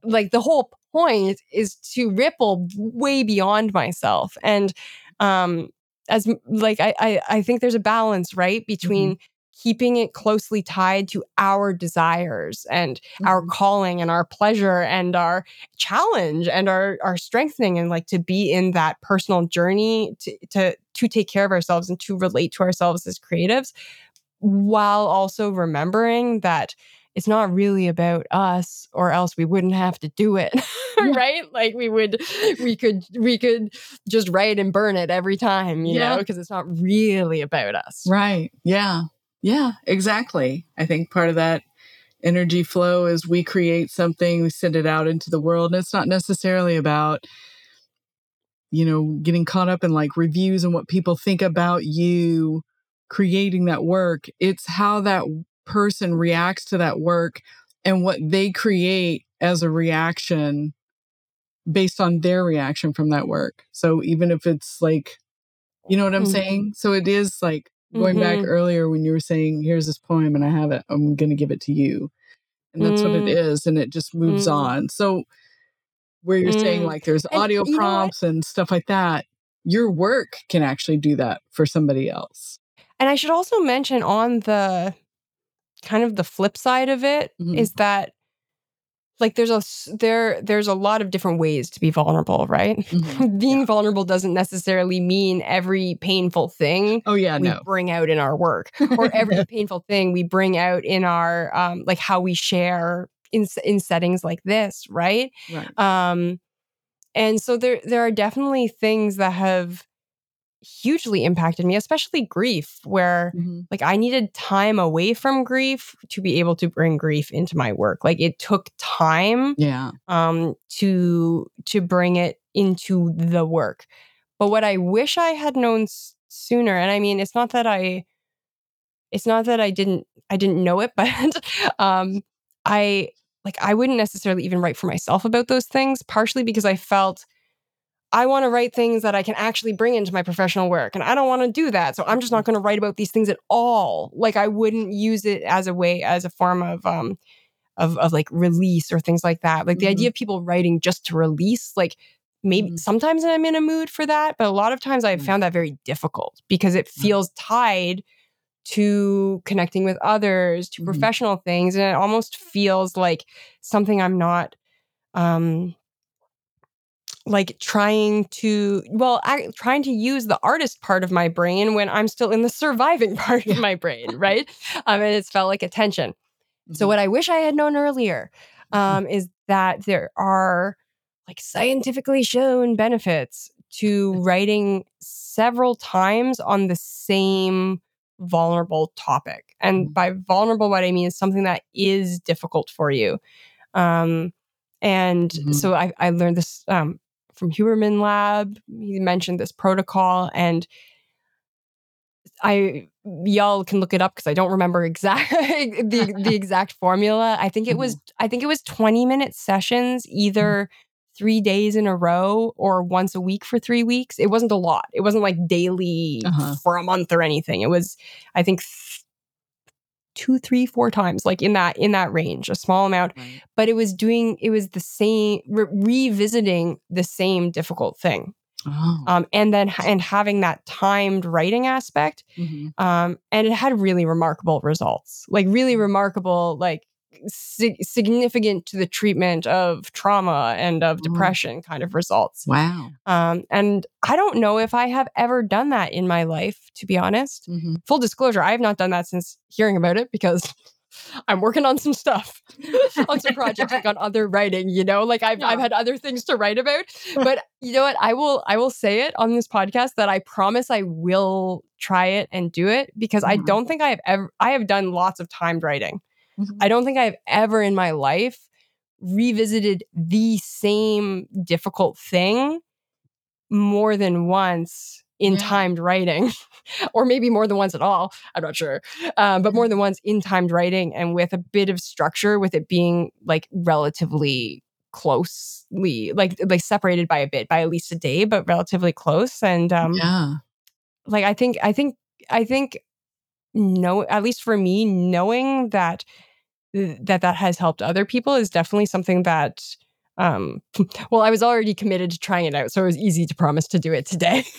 Speaker 2: like the whole point is to ripple way beyond myself. And um as like I I, I think there's a balance, right? Between mm-hmm keeping it closely tied to our desires and mm-hmm. our calling and our pleasure and our challenge and our our strengthening and like to be in that personal journey to to to take care of ourselves and to relate to ourselves as creatives while also remembering that it's not really about us or else we wouldn't have to do it [laughs] right? Like we would we could we could just write and burn it every time you yeah. know because it's not really about us.
Speaker 1: Right. Yeah yeah, exactly. I think part of that energy flow is we create something, we send it out into the world. And it's not necessarily about, you know, getting caught up in like reviews and what people think about you creating that work. It's how that person reacts to that work and what they create as a reaction based on their reaction from that work. So even if it's like, you know what I'm mm-hmm. saying? So it is like Going mm-hmm. back earlier when you were saying, here's this poem and I have it, I'm going to give it to you. And that's mm. what it mm. And it just moves mm. on. So, where you're mm. saying like there's and audio prompts and stuff like that, your work can actually do that for somebody else.
Speaker 2: And I should also mention on the kind of the flip side of it mm-hmm. is that like there's a there there's a lot of different ways to be vulnerable, right?
Speaker 1: Mhm. [laughs]
Speaker 2: Being vulnerable doesn't necessarily mean every painful thing
Speaker 1: Oh yeah,
Speaker 2: we
Speaker 1: no.
Speaker 2: bring out in our work [laughs] or every painful thing we bring out in our um like how we share in in settings like this, right?
Speaker 1: Right.
Speaker 2: Um and so there there are definitely things that have hugely impacted me, especially grief where
Speaker 1: Mhm.
Speaker 2: like I needed time away from grief to be able to bring grief into my work. Like it took time
Speaker 1: Yeah.
Speaker 2: um to to bring it into the work. But what I wish I had known s- sooner and I mean it's not that I it's not that I didn't I didn't know it, [laughs] but um I like I wouldn't necessarily even write for myself about those things partially because I felt I want to write things that I can actually bring into my professional work. And I don't want to do that. So I'm just not going to write about these things at all. Like I wouldn't use it as a way, as a form of um of, of like release or things like that. Like the
Speaker 1: Mhm.
Speaker 2: idea of people writing just to release, like maybe
Speaker 1: Mhm.
Speaker 2: sometimes I'm in a mood for that, but a lot of times I've
Speaker 1: Right.
Speaker 2: found that very difficult because it feels tied to connecting with others, to professional things. And it almost feels like something I'm not um like trying to well I, trying to use the artist part of my brain when i'm still in the surviving [laughs] part of my brain right um, and it's felt like a tension so
Speaker 1: Mhm.
Speaker 2: what i wish i had known earlier um, is that there are like scientifically shown benefits to writing several times on the same vulnerable topic and
Speaker 1: Mhm.
Speaker 2: by vulnerable what i mean is something that is difficult for you um, and
Speaker 1: Mhm.
Speaker 2: so I, I learned this um, from Huberman Lab. He mentioned this protocol, and I y'all can look it up because I don't remember exact [laughs] the [laughs] the exact formula. I think it was I think it was twenty minute sessions, either three days in a row or once a week for three weeks. It wasn't a lot. It wasn't like daily
Speaker 1: Uh-huh.
Speaker 2: for a month or anything. It was I think. Two three four times like in that in that range a small amount
Speaker 1: Right.
Speaker 2: but it was doing it was the same re- revisiting the same difficult thing
Speaker 1: Oh.
Speaker 2: um and then and having that timed writing aspect
Speaker 1: Mhm.
Speaker 2: um and it had really remarkable results like really remarkable like sig- significant to the treatment of trauma and of
Speaker 1: Mm.
Speaker 2: depression kind of results
Speaker 1: Wow.
Speaker 2: um and i don't know if i have ever done that in my life to be honest
Speaker 1: Mhm.
Speaker 2: full disclosure i have not done that since hearing about it because [laughs] i'm working on some stuff [laughs] on some projects like on [laughs] other writing you know like I've, I've had other things to write about but you know what i will i will say it on this podcast that i promise i will try it and do it because i
Speaker 1: Mhm.
Speaker 2: don't think i have ever i have done lots of timed writing
Speaker 1: Mhm.
Speaker 2: i don't think i've ever in my life revisited the same difficult thing more than once in
Speaker 1: Yeah.
Speaker 2: timed writing [laughs] or maybe more than once at all i'm not sure um, but more than once in timed writing and with a bit of structure with it being like relatively closely like like separated by a bit by at least a day but relatively close and um
Speaker 1: yeah.
Speaker 2: like i think i think i think no at least for me knowing that that that has helped other people is definitely something that um [laughs] well i was already committed to trying it out so it was easy to promise to do it today. [laughs]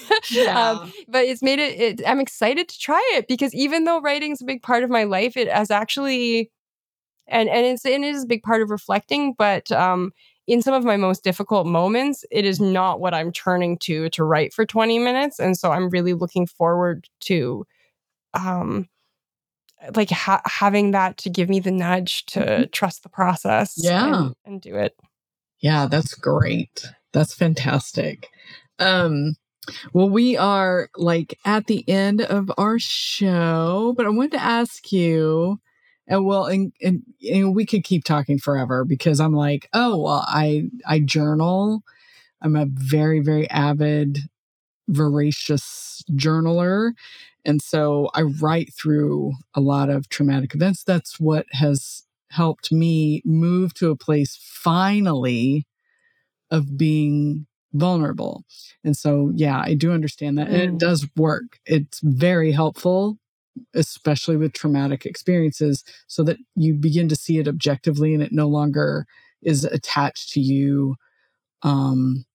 Speaker 2: Um, but it's made it, it i'm excited to try it because even though writing's a big part of my life it has actually and and it's and it is a big part of reflecting but um in some of my most difficult moments it is not what i'm turning to to write for 20 minutes and so i'm really looking forward to um like ha- having that to give me the nudge to trust the process
Speaker 1: Yeah.
Speaker 2: and, and do it
Speaker 1: Yeah, that's great. That's fantastic. Um well we are like at the end of our show, but I wanted to ask you and well and, and, and we could keep talking forever because I'm like, oh well I I journal. I'm a very very avid voracious journaler and so I write through a lot of traumatic events. That's what has helped me move to a place finally of being vulnerable. And so, yeah, I do understand that. And it
Speaker 2: Mm.
Speaker 1: does work. It's very helpful, especially with traumatic experiences, so that you begin to see it objectively and it no longer is attached to you um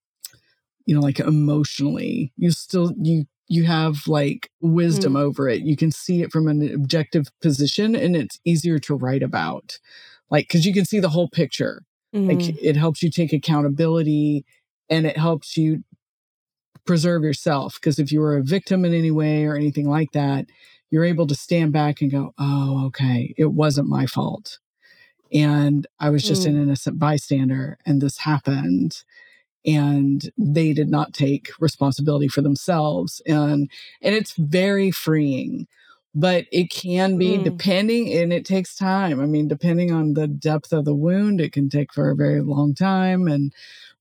Speaker 1: you know like emotionally you still you you have like wisdom
Speaker 2: Mm.
Speaker 1: over it you can see it from an objective position and it's easier to write about like because you can see the whole picture Mm. Like it helps you take accountability and it helps you preserve yourself. Because if you were a victim in any way or anything like that, you're able to stand back and go, oh, okay, it wasn't my fault. And I was just mm. an innocent bystander and this happened and they did not take responsibility for themselves and and it's very freeing but it can be mm. depending and it takes time. I mean depending on the depth of the wound it can take for a very long time and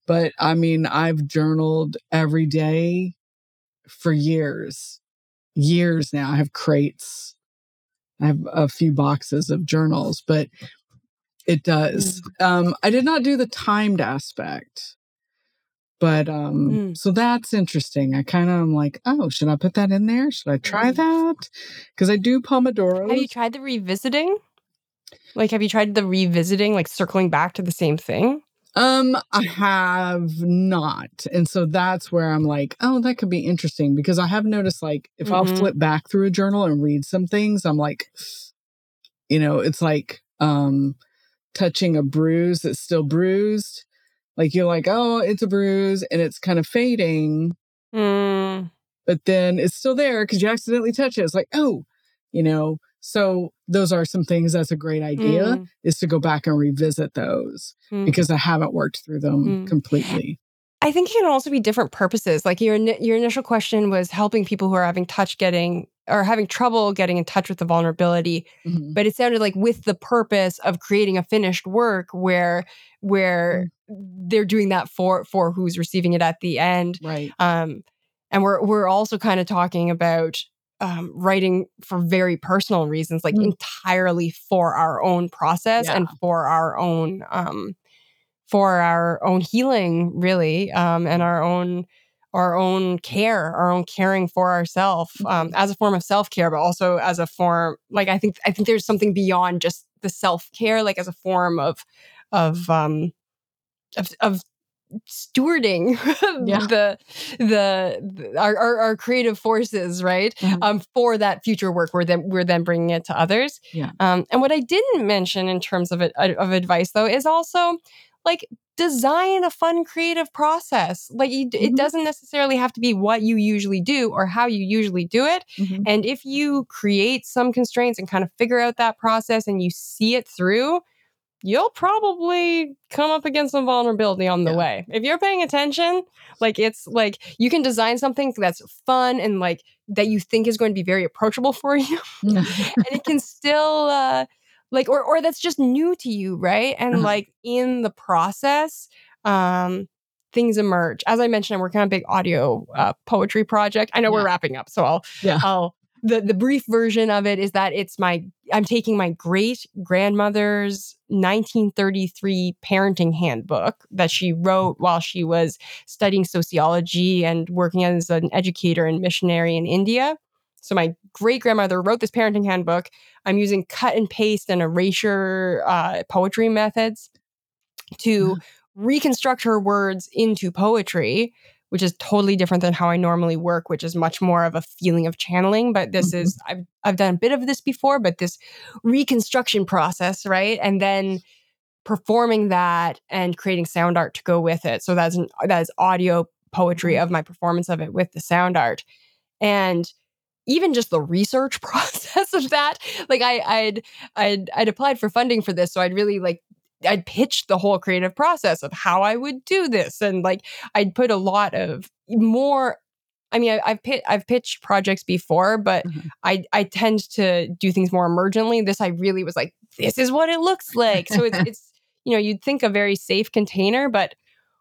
Speaker 1: but i mean i've journaled every day for years years now. I have crates. I have a few boxes of journals but it does. Mm. um i did not do the timed aspect but um mm. so that's interesting. I kind of am like, oh, should I put that in there? Should I try mm. that? Because I do Pomodoro.
Speaker 2: Have you tried the revisiting? Like, have you tried the revisiting, like circling back to the same thing?
Speaker 1: Um, I have not. And so that's where I'm like, oh, that could be interesting because I have noticed like if mm-hmm. I'll flip back through a journal and read some things, I'm like, you know, it's like um touching a bruise that's still bruised like you're like, oh, it's a bruise and it's kind of fading. Mm. But then it's still there because you accidentally touch it. It's like, oh, you know. So those are some things that's a great idea mm. is to go back and revisit those mm. because I haven't worked through them mm. completely.
Speaker 2: I think it can also be different purposes. Like your your initial question was helping people who are having touch getting or having trouble getting in touch with the vulnerability mm-hmm. but it sounded like with the purpose of creating a finished work where where mm. they're doing that for for who's receiving it at the end
Speaker 1: right
Speaker 2: um and we're we're also kind of talking about um, writing for very personal reasons like mm. entirely for our own process yeah. and for our own um for our own healing really um and our own our own care, our own caring for ourselves um, mm-hmm. as a form of self care, but also as a form like I think I think there's something beyond just the self care, like as a form of of um of, of stewarding [laughs] yeah. the, the, the our, our, our creative forces right mm-hmm. um for that future work we're then we're then bringing it to others
Speaker 1: yeah
Speaker 2: um and what i didn't mention in terms of it of advice though is also like design a fun creative process like you, mm-hmm. it doesn't necessarily have to be what you usually do or how you usually do it mm-hmm. and if you create some constraints and kind of figure out that process and you see it through you'll probably come up against some vulnerability on the yeah. way. If you're paying attention, like it's like you can design something that's fun and like that you think is going to be very approachable for [laughs] you. [laughs] and it can still uh like or or that's just new to you right? And uh-huh. like in the process um things emerge. As i mentioned i'm working on a big audio uh, poetry project. I know yeah. we're wrapping up so i'll yeah. I'll the the brief version of it is that it's my i'm taking my great grandmother's 1933 parenting handbook that she wrote while she was studying sociology and working as an educator and missionary in india so my great grandmother wrote this parenting handbook. I'm using cut and paste and erasure uh, poetry methods to mm-hmm. reconstruct her words into poetry, which is totally different than how I normally work, which is much more of a feeling of channeling. But this mm-hmm. is I've I've done a bit of this before, but this reconstruction process, right? And then performing that and creating sound art to go with it. So that's an, that is audio poetry mm-hmm. of my performance of it with the sound art. And even just the research [laughs] process of that like I, i'd i'd i'd applied for funding for this so i'd really like i'd pitched the whole creative process of how i would do this and like i'd put a lot of more I mean, I, have pit, I've pitched projects before, but mm-hmm. I I tend to do things more emergently. This I really was like, this is what it looks like. So it's [laughs] it's you know you'd think a very safe container, but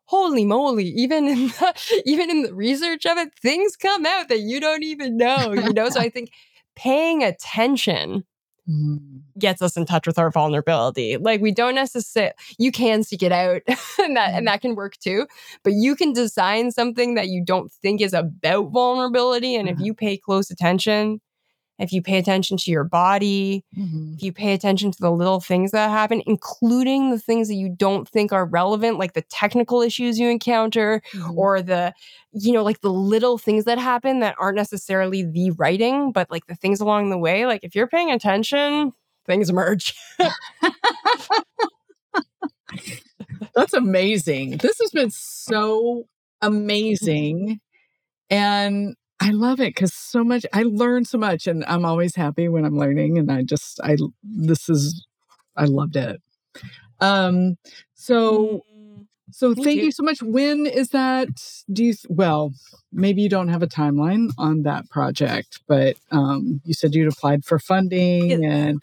Speaker 2: holy moly even in [laughs] the, even in the research of it things come out that you don't even know you know so i think paying attention [laughs] mm. gets us in touch with our vulnerability like we don't necessarily you can seek it out [laughs] and that mm. and mm-hmm. that can work too but you can design something that you don't think is about vulnerability and mm. if you pay close attention if you pay attention to your body, mm-hmm. if you pay attention to the little things that happen, including the things that you don't think are relevant, like the technical issues you encounter mm-hmm. or the, you know, like the little things that happen that aren't necessarily the writing, but like the things along the way, like if you're paying attention, things emerge. [laughs]
Speaker 1: That's amazing. This has been so amazing. And I love it because so much, I learn so much and I'm always happy when I'm learning. And I just, I, this is, I loved it. Um, so,
Speaker 2: Mm,
Speaker 1: so
Speaker 2: Me
Speaker 1: thank
Speaker 2: too.
Speaker 1: you so much. When is that? Do you, well, maybe you don't have a timeline on that project, but um, you said you'd applied for funding.
Speaker 2: It-
Speaker 1: and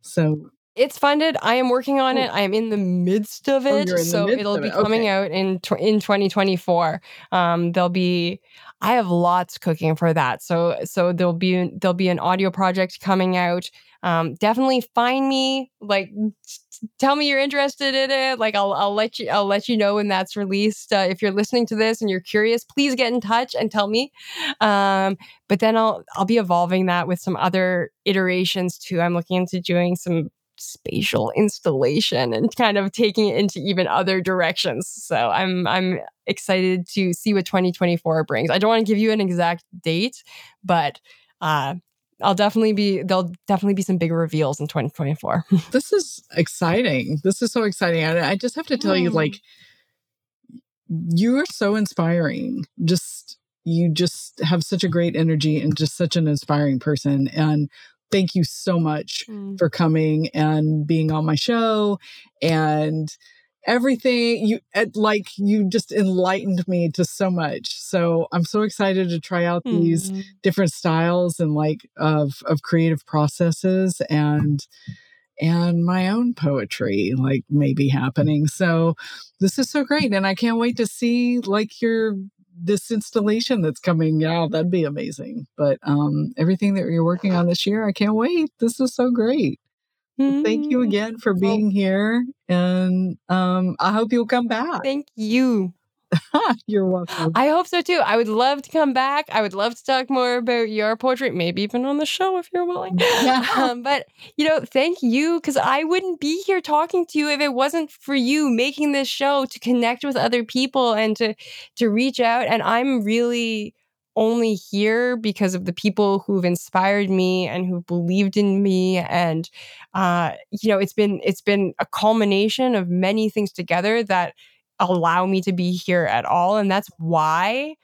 Speaker 1: so,
Speaker 2: It's funded. I am working on
Speaker 1: Oh.
Speaker 2: it. I am in the midst of
Speaker 1: Oh,
Speaker 2: it.
Speaker 1: the
Speaker 2: so
Speaker 1: midst
Speaker 2: it'll be
Speaker 1: it.
Speaker 2: coming
Speaker 1: Okay.
Speaker 2: out in tw- in 2024. Um, there'll be I have lots cooking for that. So so there'll be there'll be an audio project coming out. Um, definitely find me. Like t- tell me you're interested in it. Like I'll I'll let you I'll let you know when that's released. Uh, if you're listening to this and you're curious, please get in touch and tell me. Um, but then I'll I'll be evolving that with some other iterations too. I'm looking into doing some spatial installation and kind of taking it into even other directions. So I'm I'm excited to see what 2024 brings. I don't want to give you an exact date, but uh I'll definitely be there'll definitely be some big reveals in 2024. [laughs]
Speaker 1: this is exciting. This is so exciting. And I just have to tell you,
Speaker 2: Mm.
Speaker 1: like, you are so inspiring. Just, you just have such a great energy and just such an inspiring person. And thank you so much for coming and being on my show and everything you eh, like you just enlightened me to so much. So i'm so excited to try out these
Speaker 2: Mm.
Speaker 1: different styles and like of of creative processes and and my own poetry like maybe happening. So this is so great and i can't wait to see like your this installation that's coming out that'd be amazing but um everything that you're working on this year i can't wait this is so great thank you
Speaker 2: Mm.
Speaker 1: again for being here and um i hope you'll come back
Speaker 2: Thank you. [laughs]
Speaker 1: you're welcome
Speaker 2: I hope so too. I would love to come back. I would love to talk more about your portrait, maybe even on the show if you're willing.
Speaker 1: Yeah. [laughs]
Speaker 2: um, but you know, thank you because I wouldn't be here talking to you if it wasn't for you making this show to connect with other people and to to reach out. And I'm really only here because of the people who've inspired me and who believed in me and uh you know it's been it's been a culmination of many things together that allow me to be here at all and that's why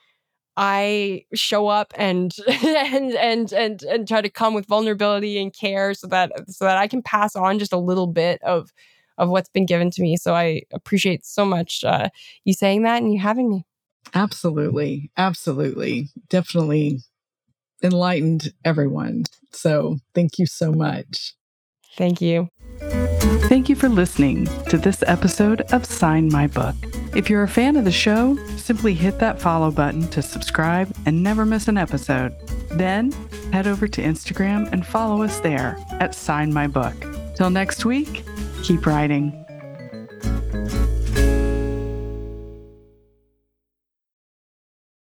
Speaker 2: I show up and [laughs] and and and and try to come with vulnerability and care so that so that I can pass on just a little bit of of what's been given to me. So I appreciate so much uh, you saying that and you having me.
Speaker 1: Absolutely. Absolutely. Definitely enlightened everyone. So thank you so much.
Speaker 2: Thank you.
Speaker 3: Thank you for listening to this episode of Sign My Book. If you're a fan of the show, simply hit that follow button to subscribe and never miss an episode. Then head over to Instagram and follow us there at Sign My Book. Till next week, keep writing.